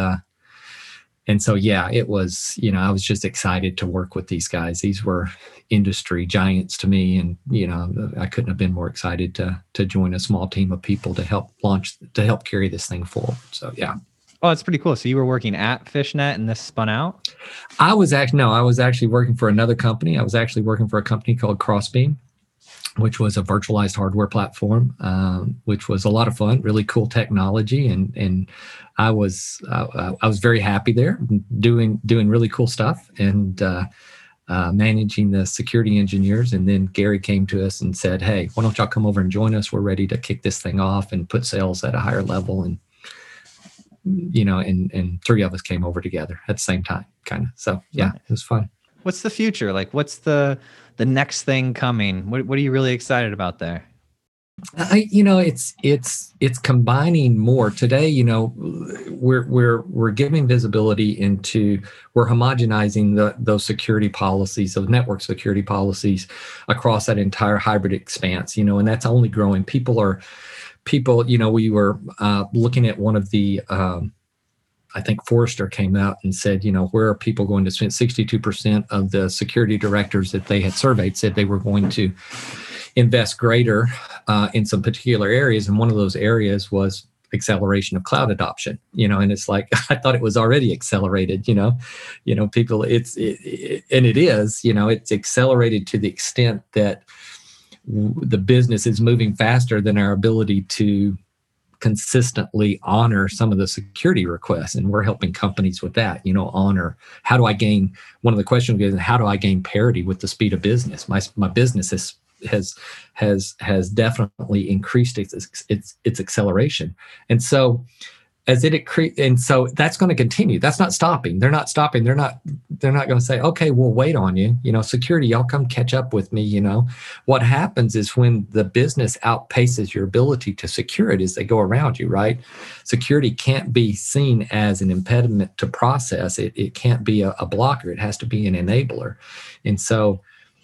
and so yeah it was you know i was just excited to work with these guys. These were industry giants to me and you know i couldn't have been more excited to to join a small team of people to help launch to help carry this thing forward. So yeah. Oh that's pretty cool. So you were working at fishnet and this spun out? I was actually no i was actually working for another company. I was actually working for a company called crossbeam which was a virtualized hardware platform, um, which was a lot of fun, really cool technology, and and I was uh, I was very happy there, doing doing really cool stuff, and uh, uh, managing the security engineers. And then Gary came to us and said, "Hey, why don't y'all come over and join us? We're ready to kick this thing off and put sales at a higher level." And you know, and and three of us came over together at the same time, kind of. So yeah, it was fun. What's the future like? What's the the next thing coming? What what are you really excited about there? I, you know, it's it's it's combining more today. You know, we're we're we're giving visibility into we're homogenizing the, those security policies, those network security policies across that entire hybrid expanse. You know, and that's only growing. People are people. You know, we were uh, looking at one of the um, I think Forrester came out and said, you know, where are people going to spend 62% of the security directors that they had surveyed said they were going to invest greater uh, in some particular areas. And one of those areas was acceleration of cloud adoption you know and it's like i thought it was already accelerated you know you know people it's it, it, and it is you know it's accelerated to the extent that the business is moving faster than our ability to consistently honor some of the security requests and we're helping companies with that you know honor how do i gain one of the questions is how do i gain parity with the speed of business? My, my business has has has has definitely increased its its its acceleration. And so as it and so that's going to continue. That's not stopping. They're not stopping. They're not they're not going to say okay we'll wait on you. You know security y'all come catch up with me you know. What happens is when the business outpaces your ability to secure it as they go around you right? Security can't be seen as an impediment to process. It, it can't be a, a blocker. It has to be an enabler. And so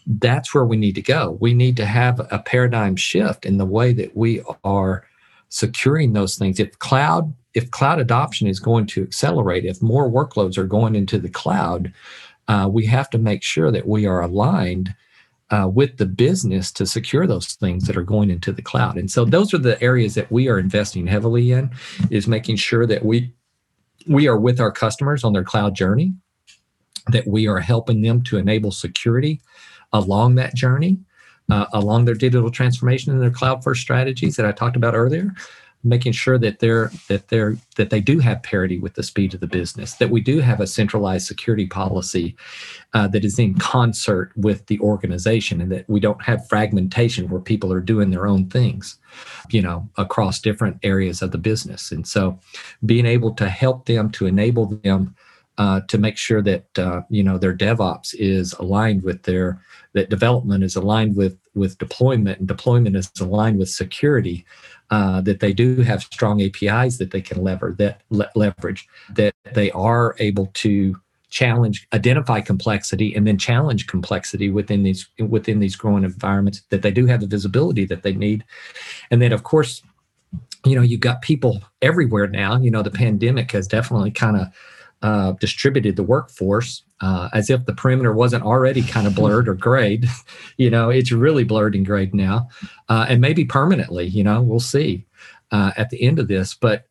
that's where we need to go. We need to have a paradigm shift in the way that we are securing those things. If cloud if cloud adoption is going to accelerate, if more workloads are going into the cloud, uh, we have to make sure that we are aligned uh, with the business to secure those things that are going into the cloud. And so those are the areas that we are investing heavily in is making sure that we we are with our customers on their cloud journey, that we are helping them to enable security along that journey, uh, along their digital transformation and their cloud first strategies that I talked about earlier, making sure that they're that they're that they do have parity with the speed of the business that we do have a centralized security policy uh, that is in concert with the organization and that we don't have fragmentation where people are doing their own things you know across different areas of the business. And so being able to help them to enable them uh, to make sure that uh, you know their DevOps is aligned with their that development is aligned with with deployment and deployment is aligned with security uh, that they do have strong APIs that they can lever that le- leverage, that they are able to challenge, identify complexity, and then challenge complexity within these within these growing environments. That they do have the visibility that they need, and then of course, you know, you've got people everywhere now. You know, the pandemic has definitely kind of uh, distributed the workforce uh, as if the perimeter wasn't already kind of blurred or grayed. you know, it's really blurred and grayed now, uh, and maybe permanently. You know, we'll see uh, at the end of this. But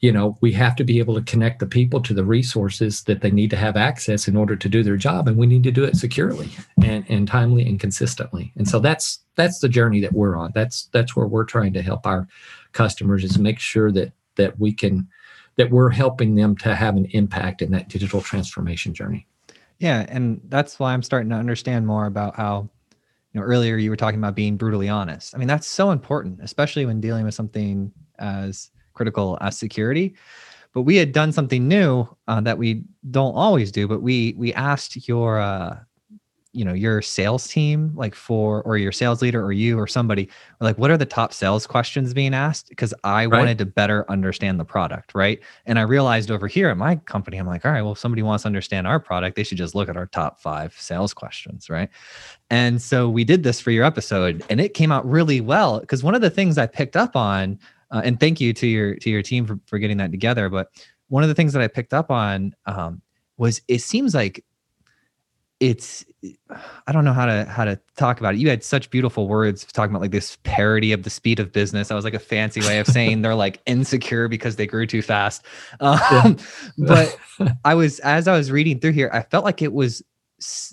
you know, we have to be able to connect the people to the resources that they need to have access in order to do their job, and we need to do it securely and, and timely and consistently. And so that's that's the journey that we're on. That's that's where we're trying to help our customers is make sure that that we can that we're helping them to have an impact in that digital transformation journey. Yeah, and that's why I'm starting to understand more about how you know earlier you were talking about being brutally honest. I mean, that's so important, especially when dealing with something as critical as security. But we had done something new uh, that we don't always do. But we we asked your uh, you know your sales team like for or your sales leader or you or somebody like what are the top sales questions being asked? Because i right. wanted to better understand the product right? And i realized over here at my company i'm like all right well if somebody wants to understand our product they should just look at our top five sales questions right? And so we did this for your episode and it came out really well because one of the things i picked up on uh, and thank you to your to your team for, for getting that together but one of the things that i picked up on um, was it seems like it's i don't know how to how to talk about it. You had such beautiful words talking about like this parity of the speed of business. That was like a fancy way of saying they're like insecure because they grew too fast. Um, but i was as i was reading through here i felt like it was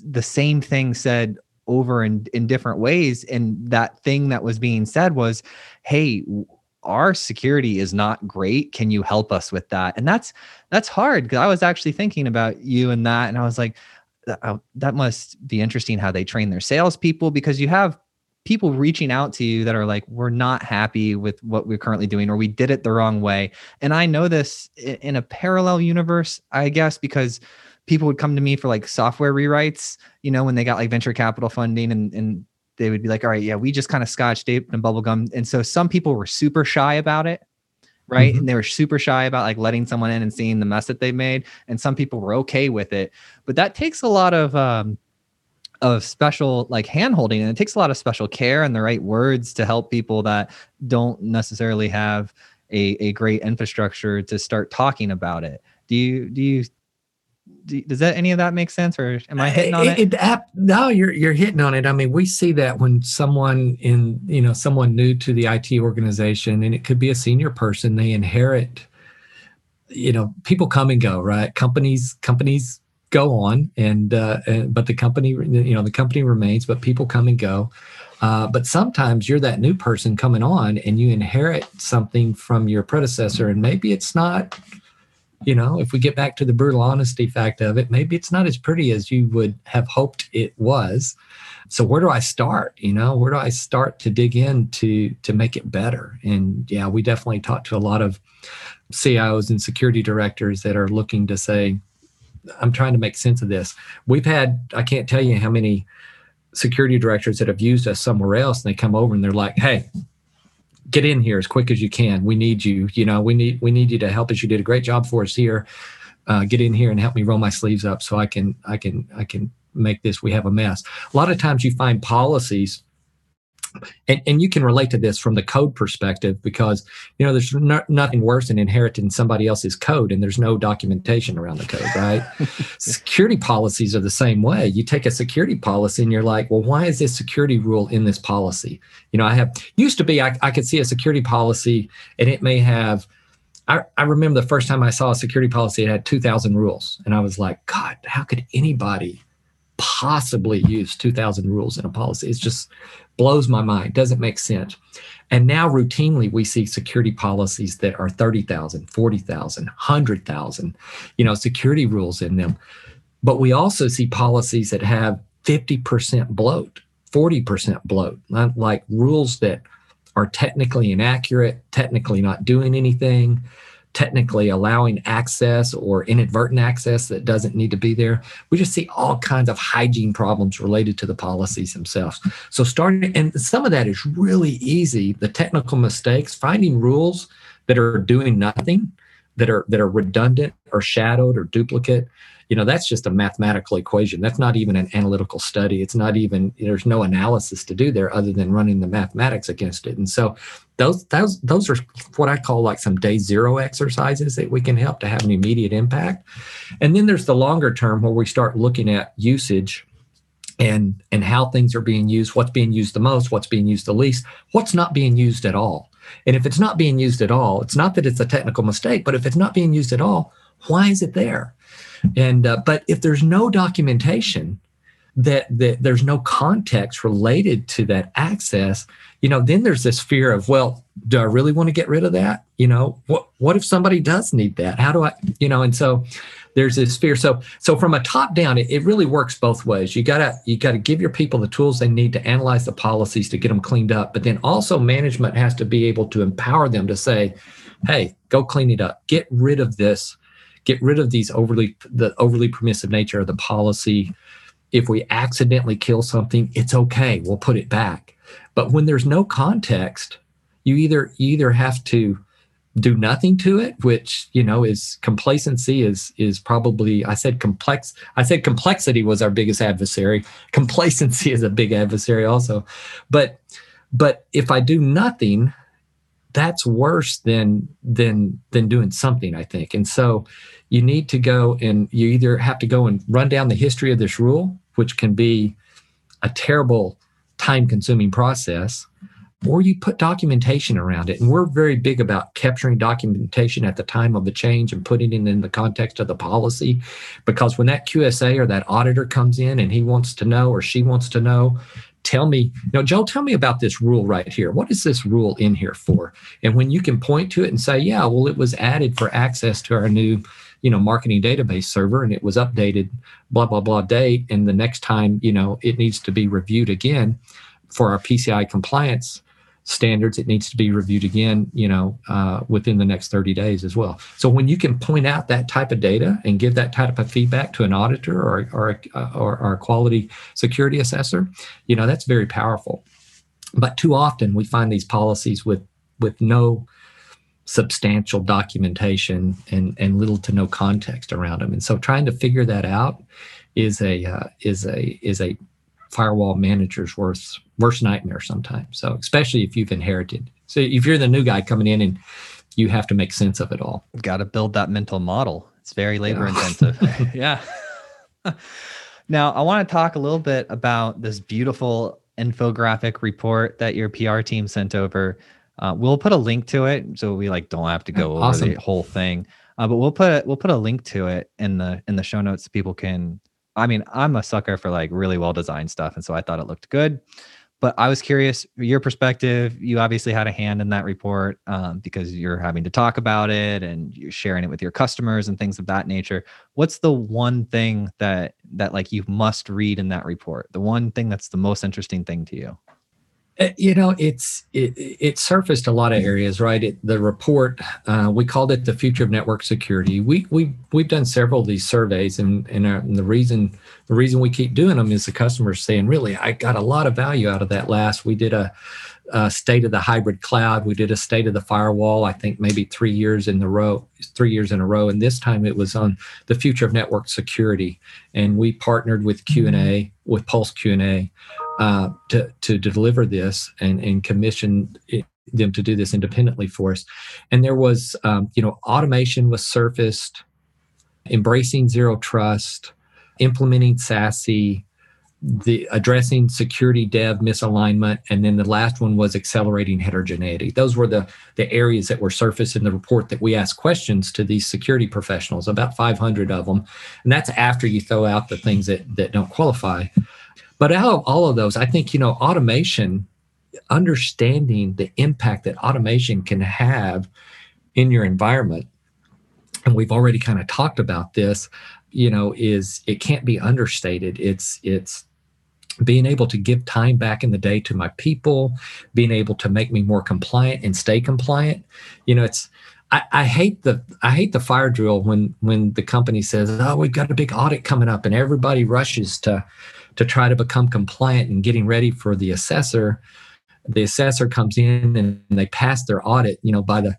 the same thing said over in in different ways. And that thing that was being said was hey our security is not great. Can you help us with that? And that's that's hard because i was actually thinking about you and that and i was like Uh, that must be interesting how they train their salespeople because you have people reaching out to you that are like, we're not happy with what we're currently doing, or we did it the wrong way. And I know this in a parallel universe, I guess, because people would come to me for like software rewrites, you know, when they got like venture capital funding and, and they would be like, all right, yeah, we just kind of scotch tape and bubble gum. And so some people were super shy about it right? Mm-hmm. And they were super shy about like letting someone in and seeing the mess that they made. And some people were okay with it, but that takes a lot of um, of special like hand holding, and it takes a lot of special care and the right words to help people that don't necessarily have a, a great infrastructure to start talking about it. Do you do you does that any of that make sense or am i hitting on it, it? it, no you're you're hitting on it. I mean we see that when someone in you know someone new to the it organization and it could be a senior person they inherit you know people come and go right? Companies companies go on and, uh, and but the company you know the company remains but people come and go. Uh, but sometimes you're that new person coming on and you inherit something from your predecessor and maybe it's not you know, if we get back to the brutal honesty fact of it, maybe it's not as pretty as you would have hoped it was. So where do I start? You know, where do I start to dig in to to make it better? And yeah, we definitely talk to a lot of CIOs and security directors that are looking to say, I'm trying to make sense of this. We've had, I can't tell you how many security directors that have used us somewhere else and they come over and they're like, hey, get in here as quick as you can. We need you. You know, we need we need you to help us. You did a great job for us here. Uh, get in here and help me roll my sleeves up so I can I can I can make this. We have a mess. A lot of times you find policies and, and you can relate to this from the code perspective because you know there's no, nothing worse than inheriting somebody else's code and there's no documentation around the code right security policies are the same way you take a security policy and you're like well why is this security rule in this policy you know i have used to be i, I could see a security policy and it may have I, I remember the first time I saw a security policy, it had 2,000 rules. And I was like, God, how could anybody possibly use 2000 rules in a policy. It just blows my mind. Doesn't make sense. And now routinely we see security policies that are 30,000 40,000 100,000 you know security rules in them. But we also see policies that have 50% bloat 40% bloat like rules that are technically inaccurate technically not doing anything technically allowing access or inadvertent access that doesn't need to be there. We just see all kinds of hygiene problems related to the policies themselves. So starting and some of that is really easy. The technical mistakes, finding rules that are doing nothing, that are that are redundant or shadowed or duplicate you know that's just a mathematical equation. That's not even an analytical study. It's not even there's no analysis to do there other than running the mathematics against it. And so those those those are what i call like some day zero exercises that we can help to have an immediate impact. And then there's the longer term where we start looking at usage and and how things are being used what's being used the most what's being used the least what's not being used at all. And if it's not being used at all it's not that it's a technical mistake but if it's not being used at all why is it there and uh, but if there's no documentation that, that there's no context related to that access, you know, then there's this fear of, well, do I really want to get rid of that? You know, what what if somebody does need that? How do I, you know, and so there's this fear. So so from a top down, it, it really works both ways. You gotta you gotta give your people the tools they need to analyze the policies to get them cleaned up, but then also management has to be able to empower them to say, hey, go clean it up, get rid of this get rid of these overly the overly permissive nature of the policy. If we accidentally kill something it's okay. We'll put it back. But when there's no context you either you either have to do nothing to it which you know is complacency is is probably i said complex i said complexity was our biggest adversary. Complacency is a big adversary also. But but if i do nothing that's worse than than than doing something i think. And so you need to go and you either have to go and run down the history of this rule which can be a terrible time consuming process or you put documentation around it. And we're very big about capturing documentation at the time of the change and putting it in the context of the policy because when that qsa or that auditor comes in and he wants to know or she wants to know tell me, now, know, Joe, tell me about this rule right here. What is this rule in here for? And when you can point to it and say, yeah, well, it was added for access to our new, you know, marketing database server and it was updated, blah, blah, blah date. And the next time, you know, it needs to be reviewed again for our PCI compliance standards, it needs to be reviewed again, you know, uh, within the next 30 days as well. So when you can point out that type of data and give that type of feedback to an auditor or or, or, or a quality security assessor, you know, that's very powerful. But too often we find these policies with with no substantial documentation and and little to no context around them. And so trying to figure that out is a uh, is a is a firewall manager's worst worst nightmare sometimes. So especially if you've inherited. So if you're the new guy coming in and you have to make sense of it all. Got to build that mental model. It's very labor yeah. intensive. yeah. now I want to talk a little bit about this beautiful infographic report that your PR team sent over. Uh, we'll put a link to it so we like don't have to go awesome. over the whole thing. Uh, but we'll put we'll put a link to it in the in the show notes so people can I mean, I'm a sucker for like really well designed stuff. And so I thought it looked good. But I was curious, your perspective. You obviously had a hand in that report um, because you're having to talk about it and you're sharing it with your customers and things of that nature. What's the one thing that that like you must read in that report? The one thing that's the most interesting thing to you? Uh, you know, it's it, it surfaced a lot of areas, right? It, the report uh, we called it the future of network security. We we we've done several of these surveys, and and, uh, and the reason the reason we keep doing them is the customers saying, really, I got a lot of value out of that last. We did a, a state of the hybrid cloud. We did a state of the firewall. I think maybe three years in the row, three years in a row, and this time it was on the future of network security. And we partnered with Q and A with Pulse Q and A uh, to to deliver this and and commission it, them to do this independently for us. And there was, um, you know, automation was surfaced, embracing zero trust, implementing SASE, the addressing security dev misalignment and then the last one was accelerating heterogeneity. Those were the the areas that were surfaced in the report that we asked questions to these security professionals about 500 of them. And that's after you throw out the things that that don't qualify but out of all of those i think you know automation understanding the impact that automation can have in your environment and we've already kind of talked about this you know is it can't be understated it's it's being able to give time back in the day to my people, being able to make me more compliant and stay compliant. You know, it's I, I, hate the I hate the fire drill when when the company says, "Oh, we've got a big audit coming up," and everybody rushes to to try to become compliant and getting ready for the assessor. The assessor comes in and they pass their audit, you know, by the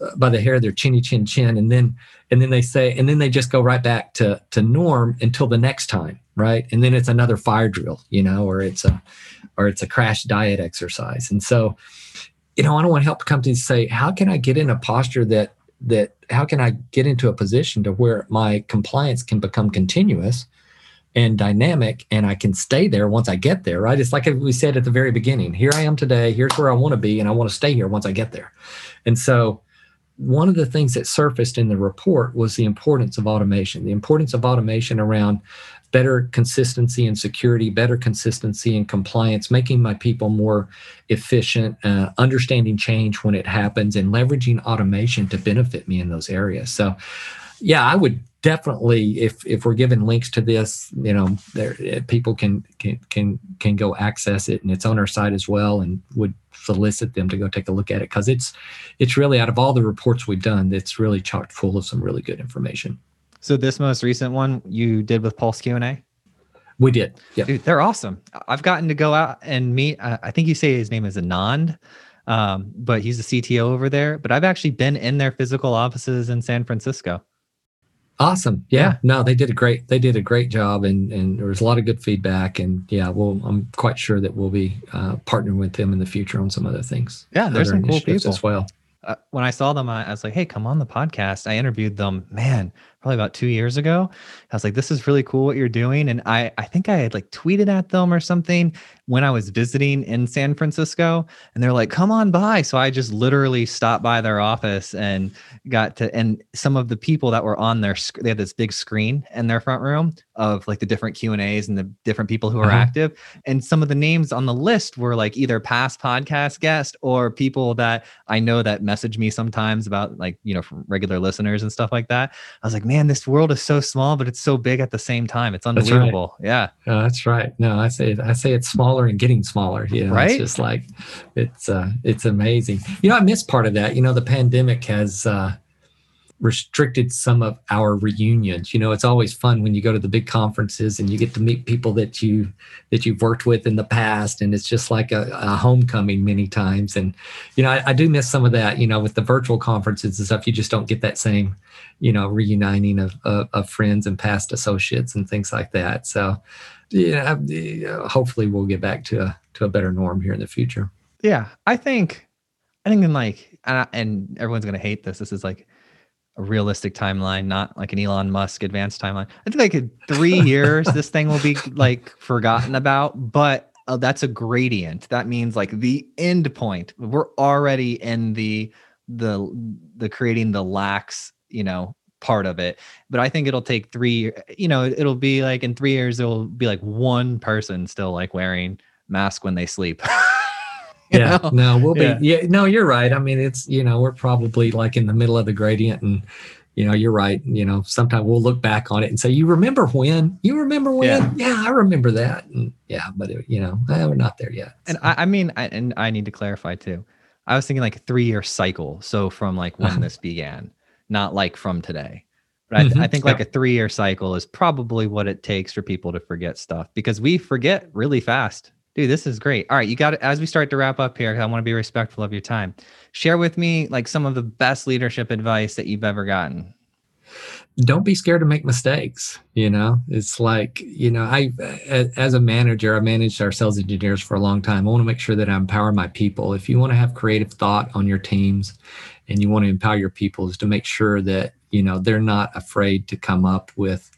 uh, by the hair of their chinny chin chin, and then and then they say, and then they just go right back to to norm until the next time right and then it's another fire drill you know or it's a or it's a crash diet exercise and so you know i don't want to help companies say how can i get in a posture that that how can i get into a position to where my compliance can become continuous and dynamic and i can stay there once i get there right it's like we said at the very beginning here i am today here's where i want to be and i want to stay here once i get there and so one of the things that surfaced in the report was the importance of automation, the importance of automation around better consistency and security, better consistency and compliance, making my people more efficient, uh, understanding change when it happens, and leveraging automation to benefit me in those areas. So, yeah, I would definitely if if we're given links to this you know there eh, people can can can can go access it and it's on our site as well and would solicit them to go take a look at it because it's it's really out of all the reports we've done it's really chock full of some really good information so this most recent one you did with Pulse Q and A. We did. Yeah, dude, they're awesome. I've gotten to go out and meet. Uh, I think you say his name is Anand, um, but he's the CTO over there. But I've actually been in their physical offices in San Francisco. Awesome. Yeah. yeah. No, they did a great. They did a great job, and and there was a lot of good feedback. And yeah, well, I'm quite sure that we'll be uh, partnering with them in the future on some other things. Yeah, there's some cool people as well. Uh, when I saw them, I, I was like, "Hey, come on the podcast." I interviewed them. Man, probably about two years ago. I was like, this is really cool what you're doing. And I, I think I had like tweeted at them or something when I was visiting in San Francisco. And they're like, come on by. So I just literally stopped by their office and got to, and some of the people that were on their, they had this big screen in their front room of like the different Q and A's and the different people who are uh-huh. active. And some of the names on the list were like either past podcast guest or people that I know that message me sometimes about like, you know, from regular listeners and stuff like that. I was like, man, this world is so small, but it's so big at the same time. It's unbelievable. Right. Yeah. Oh, that's right. No, I say I say it's smaller and getting smaller. You know, right? It's just like it's uh it's amazing. You know, I miss part of that. You know, the pandemic has uh restricted some of our reunions. You know, it's always fun when you go to the big conferences and you get to meet people that you that you've worked with in the past, and it's just like a, a homecoming many times. And you know, I, I, do miss some of that. You know, with the virtual conferences and stuff, you just don't get that same, you know, reuniting of of, of friends and past associates and things like that. So, yeah, hopefully we'll get back to a to a better norm here in the future. Yeah, I think, I think in like, and, and everyone's gonna hate this. This is like a realistic timeline, not like an Elon Musk advanced timeline. I think like in three years, this thing will be like forgotten about, but uh, that's a gradient. That means like the end point. We're already in the the the creating the lax, you know, part of it. But I think it'll take three. You know, it'll be like in three years, it'll be like one person still like wearing mask when they sleep. yeah know? no we'll be yeah. yeah no you're right i mean it's you know we're probably like in the middle of the gradient and you know you're right you know sometimes we'll look back on it and say you remember when you remember when yeah, yeah i remember that and yeah but it, you know eh, we're not there yet so. and I, I, mean I, and i need to clarify too i was thinking like a three year cycle so from like when uh-huh. this began not like from today but mm-hmm. I, I, think like a three year cycle is probably what it takes for people to forget stuff because we forget really fast Dude, this is great. All right, you got it. As we start to wrap up here, I want to be respectful of your time. Share with me like some of the best leadership advice that you've ever gotten. don't be scared to make mistakes you know it's like you know i as a manager i managed our sales engineers for a long time i want to make sure that i empower my people if you want to have creative thought on your teams and you want to empower your people is to make sure that you know they're not afraid to come up with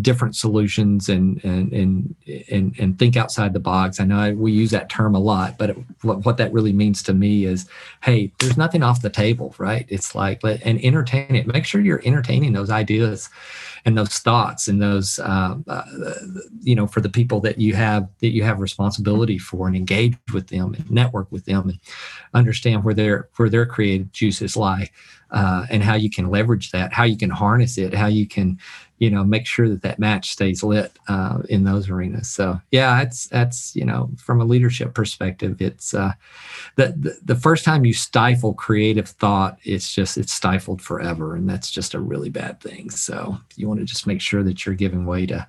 different solutions and and and and, and think outside the box. I know I, we use that term a lot, but it, what, what that really means to me is, hey, there's nothing off the table, right? It's like and entertain it. Make sure you're entertaining those ideas and those thoughts and those uh, uh, you know for the people that you have that you have responsibility for and engage with them and network with them and understand where their where their creative juices lie uh, and how you can leverage that how you can harness it how you can you know make sure that that match stays lit uh, in those arenas. So yeah it's that's you know from a leadership perspective it's uh, the, the, the first time you stifle creative thought it's just it's stifled forever and that's just a really bad thing. So you want to just make sure that you're giving way to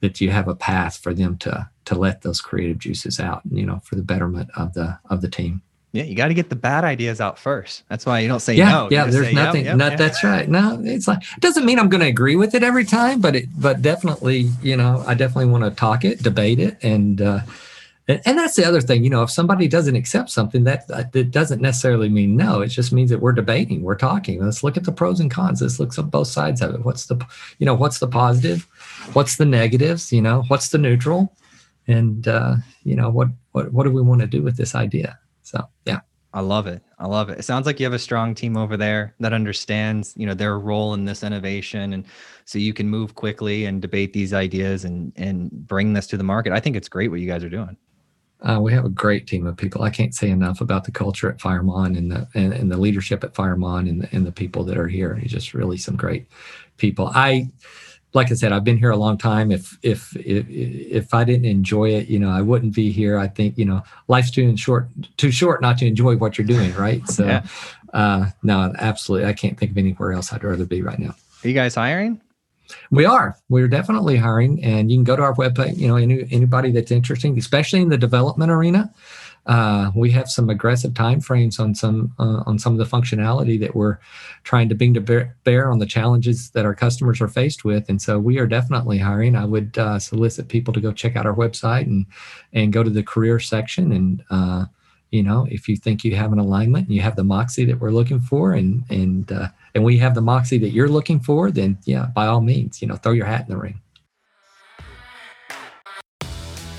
that you have a path for them to to let those creative juices out you know for the betterment of the of the team yeah, you got to get the bad ideas out first. That's why you don't say yeah, no. Yeah, there's say, nothing. Yep, not, yep, That's right. No, it's like it doesn't mean I'm going to agree with it every time, but it but definitely, you know, I definitely want to talk it, debate it, and uh, and, and that's the other thing. You know, if somebody doesn't accept something, that that doesn't necessarily mean no. It just means that we're debating, we're talking. Let's look at the pros and cons. Let's look at both sides of it. What's the, you know, what's the positive, what's the negatives, you know, what's the neutral, and uh, you know, what what what do we want to do with this idea? So yeah. I love it. I love it. It sounds like you have a strong team over there that understands, you know, their role in this innovation and so you can move quickly and debate these ideas and and bring this to the market. I think it's great what you guys are doing. Uh, we have a great team of people. I can't say enough about the culture at Firemon and the and, and the leadership at Firemon and the, and the people that are here. It's just really some great people. I like I said, I've been here a long time. If if if if I didn't enjoy it, you know, I wouldn't be here. I think you know, life's too short, too short not to enjoy what you're doing, right? So, yeah. uh, no, absolutely, I can't think of anywhere else I'd rather be right now. Are you guys hiring? We are. We're definitely hiring, and you can go to our website. You know, any, anybody that's interesting, especially in the development arena. Uh, we have some aggressive timeframes on some uh, on some of the functionality that we're trying to bring to bear, on the challenges that our customers are faced with, and so we are definitely hiring. I would uh, solicit people to go check out our website and and go to the career section and uh, you know if you think you have an alignment and you have the moxie that we're looking for and and uh, and we have the moxie that you're looking for, then yeah, by all means, you know, throw your hat in the ring.